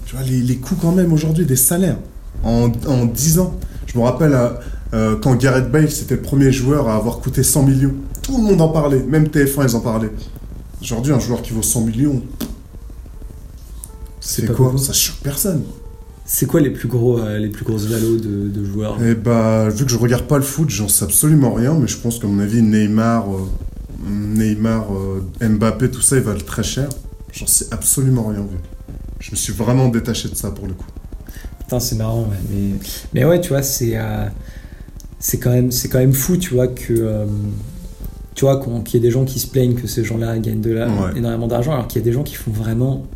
[SPEAKER 3] Tu vois, les, les coûts quand même aujourd'hui, des salaires. En, en 10 ans. Je me rappelle euh, euh, quand Gareth Bale, c'était le premier joueur à avoir coûté 100 millions. Tout le monde en parlait. Même TF1, ils en parlaient. Aujourd'hui, un joueur qui vaut 100 millions, c'est quoi
[SPEAKER 4] beaucoup.
[SPEAKER 3] Ça choque personne.
[SPEAKER 4] C'est quoi les plus, gros, euh, les plus grosses valos de, de joueurs
[SPEAKER 3] Et bah, vu que je regarde pas le foot, j'en sais absolument rien, mais je pense qu'à mon avis, Neymar, euh, Neymar, euh, Mbappé, tout ça, il valent très cher. J'en sais absolument rien vu. Je me suis vraiment détaché de ça pour le coup.
[SPEAKER 4] Putain, c'est marrant, ouais. Mais, mais ouais, tu vois, c'est euh, c'est quand même c'est quand même fou, tu vois que euh, tu vois qu'il y ait des gens qui se plaignent que ces gens-là gagnent de la,
[SPEAKER 3] Ouais.
[SPEAKER 4] énormément d'argent, alors qu'il y a des gens qui font vraiment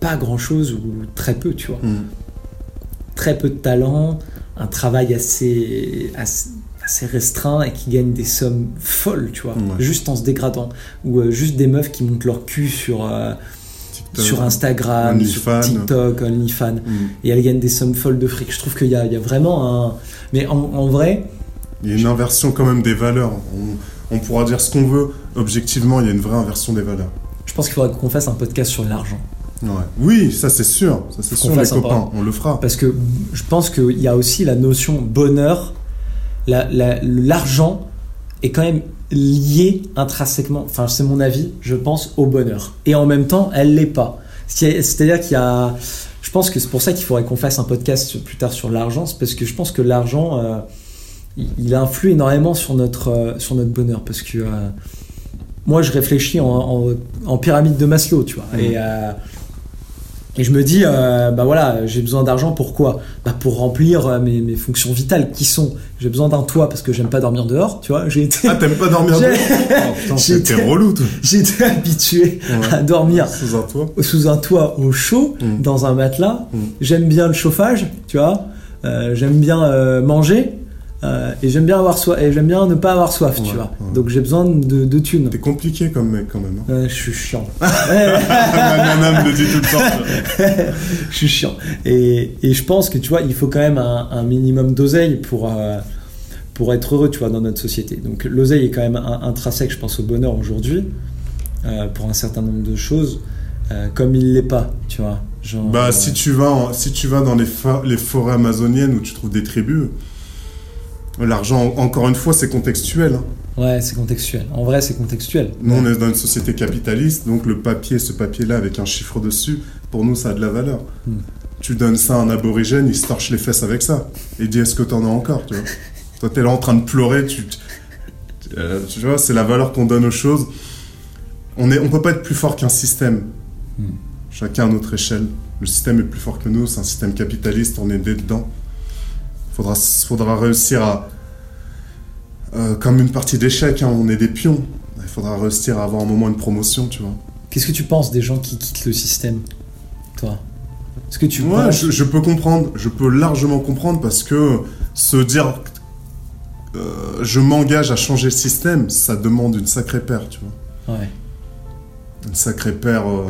[SPEAKER 4] pas grand-chose ou très peu, tu vois. Très peu de talent, un travail assez assez, assez restreint et qui gagnent des sommes folles, tu vois,
[SPEAKER 3] Ouais.
[SPEAKER 4] juste en se dégradant ou euh, juste des meufs qui montent leur cul sur euh, sur Instagram, sur. TikTok, OnlyFans
[SPEAKER 3] Mm.
[SPEAKER 4] et elle gagne des sommes folles de fric. Je trouve qu'il y, a il y a vraiment un. Mais en, en vrai,
[SPEAKER 3] Il y a une inversion quand même des valeurs. On, on pourra dire ce qu'on veut. Objectivement, il y a une vraie inversion des valeurs.
[SPEAKER 4] je pense qu'il faudrait qu'on fasse un podcast sur l'argent.
[SPEAKER 3] Ouais. Oui, ça c'est sûr. Ça c'est sûr, les copains. On le fera.
[SPEAKER 4] Parce que je pense qu'il y a aussi la notion bonheur. La- la- L'argent est quand même lié intrinsèquement, enfin c'est mon avis, je pense, au bonheur. Et en même temps, elle l'est pas. C'est- C'est-à-dire qu'il y a... Je pense que c'est pour ça qu'il faudrait qu'on fasse un podcast plus tard sur l'argent, c'est parce que je pense que l'argent, euh, il influe énormément sur notre, euh, sur notre bonheur. Parce que euh, moi, je réfléchis en, en- en pyramide de Maslow, tu vois. Et, euh, et je me dis, euh, bah voilà, j'ai besoin d'argent pourquoi? Bah Pour remplir euh, mes, mes fonctions vitales qui sont, j'ai besoin d'un toit parce que j'aime pas dormir dehors, tu vois. J'ai été,
[SPEAKER 3] Ah, t'aimes pas dormir dehors? Oh, c'était
[SPEAKER 4] été-
[SPEAKER 3] relou, toi.
[SPEAKER 4] j'ai été habitué
[SPEAKER 3] Ouais.
[SPEAKER 4] à dormir
[SPEAKER 3] Sous un toit.
[SPEAKER 4] sous un toit au chaud,
[SPEAKER 3] Mm.
[SPEAKER 4] dans un matelas.
[SPEAKER 3] Mm.
[SPEAKER 4] J'aime bien le chauffage, tu vois. Euh, j'aime bien euh, manger. Euh, et j'aime bien avoir soif et j'aime bien ne pas avoir soif, tu vois.
[SPEAKER 3] ouais.
[SPEAKER 4] Donc j'ai besoin de, de thunes.
[SPEAKER 3] T'es compliqué comme mec quand même. hein.
[SPEAKER 4] Ouais, je suis chiant. Ouais,
[SPEAKER 3] Madame le dit tout le temps.
[SPEAKER 4] je suis chiant. Et, et je pense que tu vois, il faut quand même un, un minimum d'oseille pour, euh, pour être heureux, tu vois, dans notre société. Donc l'oseille est quand même un- intrinsèque, je pense, au bonheur aujourd'hui, euh, pour un certain nombre de choses, euh, comme il l'est pas, tu vois. Genre,
[SPEAKER 3] Bah,
[SPEAKER 4] euh,
[SPEAKER 3] si tu vas, en- si tu vas dans les forêts amazoniennes où tu trouves des tribus, l'argent, encore une fois, c'est contextuel. hein.
[SPEAKER 4] Ouais, c'est contextuel. En vrai, c'est contextuel.
[SPEAKER 3] Nous, on est dans une société capitaliste, donc le papier, ce papier-là avec un chiffre dessus, pour nous, ça a de la valeur.
[SPEAKER 4] Hmm.
[SPEAKER 3] Tu donnes ça à un aborigène, il se torche les fesses avec ça. Et il dit, est-ce que t'en as encore, tu vois? Toi, t'es là en train de pleurer, tu... euh, tu vois, c'est la valeur qu'on donne aux choses. On est, on peut pas être plus fort qu'un système.
[SPEAKER 4] Hmm.
[SPEAKER 3] Chacun à notre échelle. Le système est plus fort que nous, c'est un système capitaliste, on est dedans. Faudra, faudra réussir à. euh, comme une partie d'échecs, hein, on est des pions. Il faudra réussir à avoir un moment une promotion, tu vois.
[SPEAKER 4] Qu'est-ce que tu penses des gens qui quittent le système, toi? Est-ce que tu
[SPEAKER 3] Ouais,
[SPEAKER 4] penses
[SPEAKER 3] je, je peux comprendre, je peux largement comprendre parce que se dire euh, je m'engage à changer le système, ça demande une sacrée paire, tu vois.
[SPEAKER 4] Ouais.
[SPEAKER 3] Une sacrée paire. euh,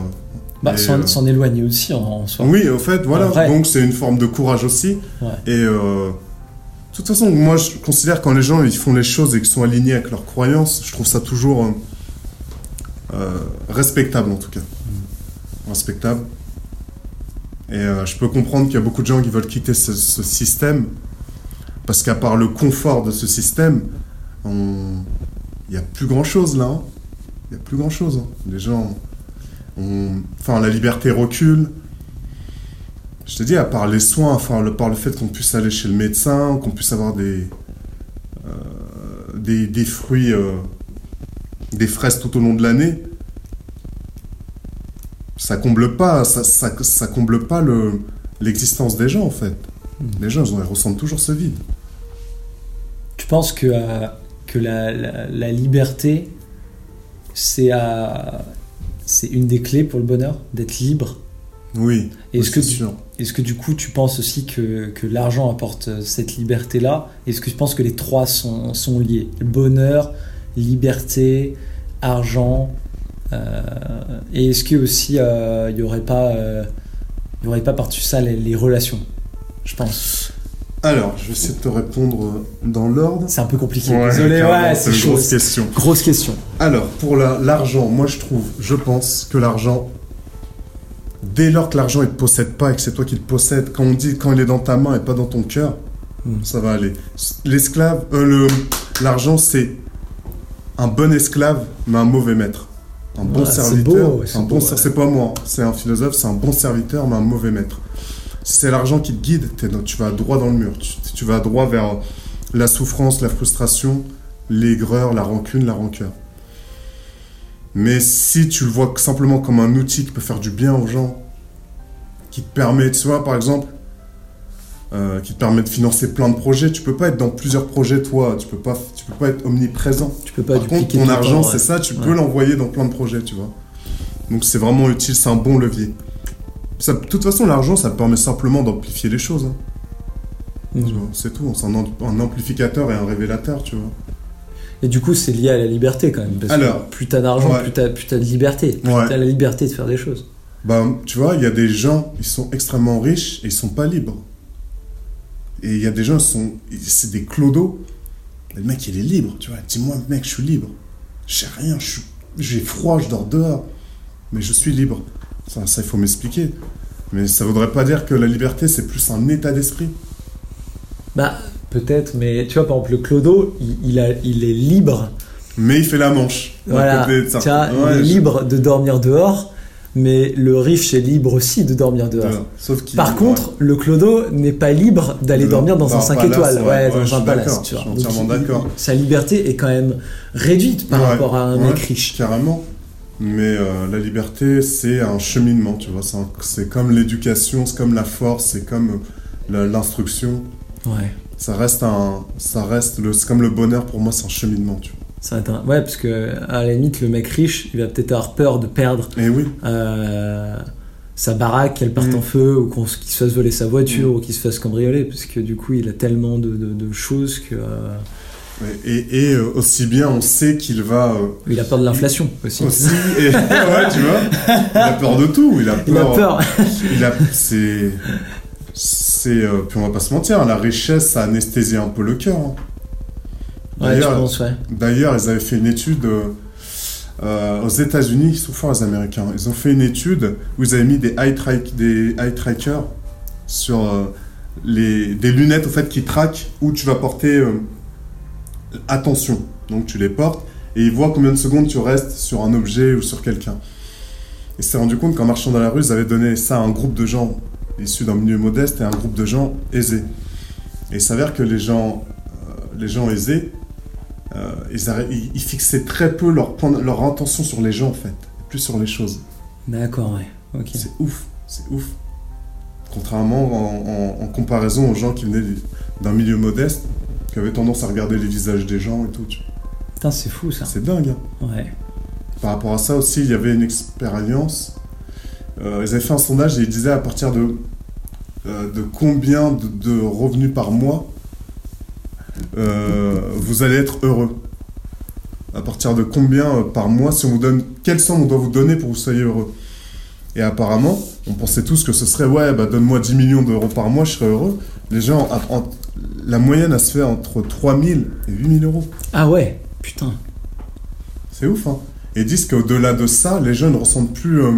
[SPEAKER 4] Bah, s'en
[SPEAKER 3] euh,
[SPEAKER 4] s'en éloigner aussi en, en soi.
[SPEAKER 3] Oui, au fait, voilà.
[SPEAKER 4] En.
[SPEAKER 3] Donc c'est une forme de courage aussi.
[SPEAKER 4] Ouais.
[SPEAKER 3] Et euh, de toute façon, moi je considère quand les gens ils font les choses et qu'ils sont alignés avec leurs croyances, je trouve ça toujours euh, euh, respectable en tout cas. Respectable. Et je peux comprendre qu'il y a beaucoup de gens qui veulent quitter ce, ce système parce qu'à part le confort de ce système, on- il n'y a plus grand chose là. hein. Il n'y a plus grand chose. Les gens. Enfin, la liberté recule. Je te dis, à part les soins, enfin, le, par le fait qu'on puisse aller chez le médecin, qu'on puisse avoir des, euh, des, des fruits, euh, des fraises tout au long de l'année, ça comble pas, ça, ça, ça comble pas le, l'existence des gens en fait. Les gens, ils, ressentent toujours ce vide.
[SPEAKER 4] Tu penses que, euh, que la, la- la liberté, c'est euh, c'est une des clés pour le bonheur, d'être libre
[SPEAKER 3] Oui.
[SPEAKER 4] Est-ce que
[SPEAKER 3] sûr.
[SPEAKER 4] Est-ce que du coup tu penses aussi que, que l'argent apporte euh, cette liberté-là? Est-ce que tu penses que les trois sont, sont liés? Bonheur, liberté, argent euh, Et est-ce que aussi euh, il n'y aurait pas, euh, il y aurait pas par-dessus ça les, les relations Je pense?
[SPEAKER 3] Alors, je vais essayer de te répondre dans l'ordre.
[SPEAKER 4] C'est un peu compliqué.
[SPEAKER 3] Ouais,
[SPEAKER 4] Désolé, ouais,
[SPEAKER 3] c'est une grosse question.
[SPEAKER 4] Grosse question.
[SPEAKER 3] Alors, pour la- l'argent, moi je trouve, je pense que l'argent, dès lors que l'argent il te possède pas et que c'est toi qui le possèdes, quand on dit quand il est dans ta main et pas dans ton cœur,
[SPEAKER 4] Hmm.
[SPEAKER 3] ça va aller. L'esclave, euh, le, l'argent c'est un bon esclave mais un mauvais maître. Un bon
[SPEAKER 4] Ouais,
[SPEAKER 3] serviteur,
[SPEAKER 4] beau,
[SPEAKER 3] un bon, c'est pas moi, c'est un philosophe, c'est un bon serviteur mais un mauvais maître. Si c'est l'argent qui te guide, dans- tu vas droit dans le mur, tu, tu vas droit vers la souffrance, la frustration, l'aigreur, la rancune, la rancœur. Mais si tu le vois simplement comme un outil qui peut faire du bien aux gens, qui te permet, tu vois, par exemple, euh, qui te permet de financer plein de projets, tu peux pas être dans plusieurs projets, toi, tu peux pas, tu peux pas être omniprésent.
[SPEAKER 4] Tu peux pas
[SPEAKER 3] Par contre, ton argent,
[SPEAKER 4] ouais.
[SPEAKER 3] c'est ça, tu
[SPEAKER 4] Ouais.
[SPEAKER 3] peux l'envoyer dans plein de projets, tu vois. Donc c'est vraiment utile, c'est un bon levier. Ça- de toute façon, l'argent, ça permet simplement d'amplifier les choses. hein, vois, C'est tout, c'est un, un amplificateur et un révélateur, tu vois.
[SPEAKER 4] Et du coup, c'est lié à la liberté quand même. Parce
[SPEAKER 3] Alors,
[SPEAKER 4] que plus t'as d'argent,
[SPEAKER 3] ouais.
[SPEAKER 4] plus t'as de liberté. Plus
[SPEAKER 3] Ouais.
[SPEAKER 4] t'as la liberté de faire des choses.
[SPEAKER 3] Bah, tu vois, il y a des gens, ils sont extrêmement riches et ils sont pas libres. Et il y a des gens, ils sont, c'est des clodos. Le mec, il est libre, tu vois. Dis-moi, mec, je suis libre. J'ai rien, j'ai froid, je dors dehors. Mais je suis libre. Ça, ça il faut m'expliquer. Mais ça voudrait pas dire que la liberté, c'est plus un état d'esprit.
[SPEAKER 4] Bah, peut-être, mais tu vois, par exemple, le clodo, il, il a, il est libre.
[SPEAKER 3] Mais il fait la manche.
[SPEAKER 4] Voilà.
[SPEAKER 3] côté de
[SPEAKER 4] Tu
[SPEAKER 3] ça.
[SPEAKER 4] vois,
[SPEAKER 3] Ouais,
[SPEAKER 4] il est
[SPEAKER 3] je-
[SPEAKER 4] libre de dormir dehors, mais le riche est libre aussi de dormir dehors.
[SPEAKER 3] dehors. Sauf qu'il.
[SPEAKER 4] Par contre, le clodo n'est pas libre d'aller dormir dans
[SPEAKER 3] dans
[SPEAKER 4] un
[SPEAKER 3] un
[SPEAKER 4] 5
[SPEAKER 3] palace,
[SPEAKER 4] étoiles,
[SPEAKER 3] ouais,
[SPEAKER 4] dans un palace. Tu vois.
[SPEAKER 3] je suis entièrement d'accord.
[SPEAKER 4] Sa liberté est quand même réduite par rapport à un mec riche.
[SPEAKER 3] Carrément. Mais euh, la liberté, c'est un cheminement, tu vois. c'est comme l'éducation, c'est comme la force, c'est comme euh, l'instruction.
[SPEAKER 4] Ouais.
[SPEAKER 3] Ça reste un, ça reste c'est comme le bonheur pour moi, c'est un cheminement, tu vois.
[SPEAKER 4] Ça un- Ouais, parce que à la limite, le mec riche, il va peut-être avoir peur de perdre
[SPEAKER 3] Et oui,
[SPEAKER 4] euh, sa baraque, qu'elle parte
[SPEAKER 3] Mm.
[SPEAKER 4] en feu, ou qu'il se fasse voler sa voiture,
[SPEAKER 3] Mm.
[SPEAKER 4] ou qu'il se fasse cambrioler, parce que du coup, il a tellement de, de- de choses que. euh,
[SPEAKER 3] et, et, euh, aussi bien, on sait qu'il va euh,
[SPEAKER 4] il a peur de l'inflation aussi.
[SPEAKER 3] aussi, et, ouais, tu vois, il a peur de tout, il a peur.
[SPEAKER 4] Il a peur.
[SPEAKER 3] Il a, c'est, c'est, euh, puis on va pas se mentir, la richesse, ça anesthésie un peu le cœur. hein. D'ailleurs,
[SPEAKER 4] ouais.
[SPEAKER 3] D'ailleurs, ils avaient fait une étude euh, euh, aux États-Unis, ils sont forts les Américains. Ils ont fait une étude où ils avaient mis des eye, track- des eye trackers sur euh, les, des lunettes au fait qui traquent où tu vas porter euh, attention. Donc tu les portes et ils voient combien de secondes tu restes sur un objet ou sur quelqu'un. Et s'est rendu compte qu'en marchant dans la rue, ils avaient donné ça à un groupe de gens issus d'un milieu modeste et à un groupe de gens aisés. Et il s'avère que les gens, euh, les gens aisés, euh, ils, fixaient très peu leur, leur intention sur les gens en fait, plus sur les choses.
[SPEAKER 4] D'accord, ouais. Ok.
[SPEAKER 3] C'est ouf, c'est ouf. Contrairement en, en- en comparaison aux gens qui venaient d'un milieu modeste, qui avaient tendance à regarder les visages des gens et tout. tu-
[SPEAKER 4] Putain, c'est fou ça.
[SPEAKER 3] C'est dingue. hein.
[SPEAKER 4] Ouais.
[SPEAKER 3] Par rapport à ça aussi, il y avait une expérience. Euh, ils avaient fait un sondage et ils disaient à partir de, euh, de combien de, de revenus par mois euh, vous allez être heureux. À partir de combien par mois, si on vous donne, quelle somme on doit vous donner pour que vous soyez heureux. Et apparemment, on pensait tous que ce serait ouais, bah donne-moi 10 millions d'euros par mois, je serais heureux. Les gens, en- en- la moyenne, elle se fait entre 3000 et 8000 euros.
[SPEAKER 4] Ah ouais, putain.
[SPEAKER 3] C'est ouf, hein. Et ils disent qu'au-delà de ça, les jeunes ressentent plus. euh,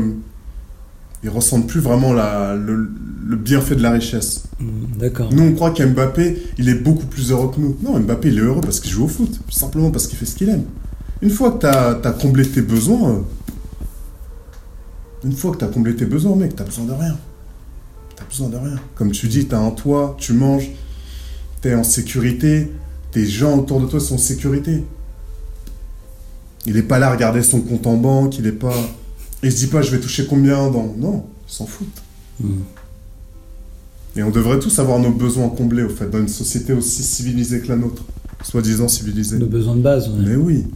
[SPEAKER 3] ils ressentent plus vraiment la, le, le bienfait de la richesse.
[SPEAKER 4] Hmm, D'accord.
[SPEAKER 3] Nous, on croit qu'Mbappé, il est beaucoup plus heureux que nous. Non, Mbappé, il est heureux parce qu'il joue au foot. Tout simplement parce qu'il fait ce qu'il aime. Une fois que tu as, comblé tes besoins. euh, une fois que tu as comblé tes besoins, mec, t'as besoin de rien. T'as besoin de rien. Comme tu dis, tu as un toit, tu manges, tu es en sécurité, tes gens autour de toi sont en sécurité. Il n'est pas là à regarder son compte en banque, il est pas. Il se dit pas, je vais toucher combien dans. Non, ils s'en foutent.
[SPEAKER 4] Hmm.
[SPEAKER 3] Et on devrait tous avoir nos besoins comblés, au fait, dans une société aussi civilisée que la nôtre. Soi-disant civilisée.
[SPEAKER 4] Nos besoins de base. ouais.
[SPEAKER 3] Mais oui.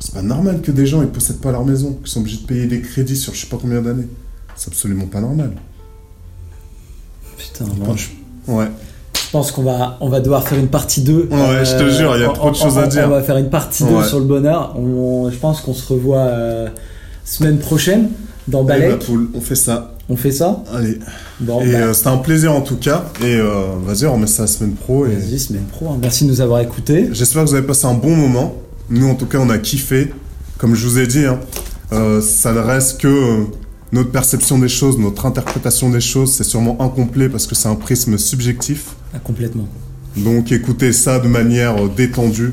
[SPEAKER 3] C'est pas normal que des gens ils possèdent pas leur maison, qu'ils sont obligés de payer des crédits sur je sais pas combien d'années. C'est absolument pas normal.
[SPEAKER 4] Putain, je
[SPEAKER 3] Ouais.
[SPEAKER 4] Je pense qu'on va, on va devoir faire une partie 2.
[SPEAKER 3] Ouais, je te jure, il y a trop de choses à dire.
[SPEAKER 4] On va faire une partie 2
[SPEAKER 3] Ouais.
[SPEAKER 4] sur le bonheur. On- je pense qu'on se revoit euh, semaine prochaine dans Balek.
[SPEAKER 3] bah, Paul, on fait ça.
[SPEAKER 4] On fait ça
[SPEAKER 3] Allez.
[SPEAKER 4] Bon,
[SPEAKER 3] et
[SPEAKER 4] bah,
[SPEAKER 3] euh, c'était un plaisir en tout cas. Et euh, vas-y, on remet ça la semaine pro. Et...
[SPEAKER 4] vas-y, semaine pro. hein. Merci de nous avoir écoutés.
[SPEAKER 3] J'espère que vous avez passé un bon moment. Nous, en tout cas, on a kiffé. Comme je vous ai dit, hein, euh, ça ne reste que euh, notre perception des choses, notre interprétation des choses. C'est sûrement incomplet parce que c'est un prisme subjectif.
[SPEAKER 4] Ah, complètement.
[SPEAKER 3] Donc écoutez ça de manière euh, détendue.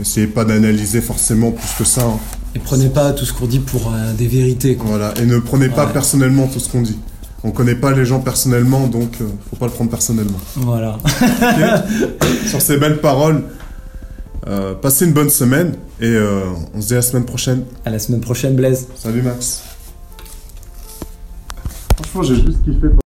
[SPEAKER 3] Essayez pas d'analyser forcément plus que ça. hein.
[SPEAKER 4] Et prenez pas tout ce qu'on dit pour euh, des vérités. Quoi.
[SPEAKER 3] Voilà. Et ne prenez pas
[SPEAKER 4] Ouais.
[SPEAKER 3] personnellement tout ce qu'on dit. On connaît pas les gens personnellement, donc euh, faut pas le prendre personnellement.
[SPEAKER 4] Voilà.
[SPEAKER 3] Sur ces belles paroles, euh, passez une bonne semaine et euh, on se dit à la semaine prochaine.
[SPEAKER 4] À la semaine prochaine, Blaise.
[SPEAKER 3] Salut Max. Franchement, j'ai juste kiffé.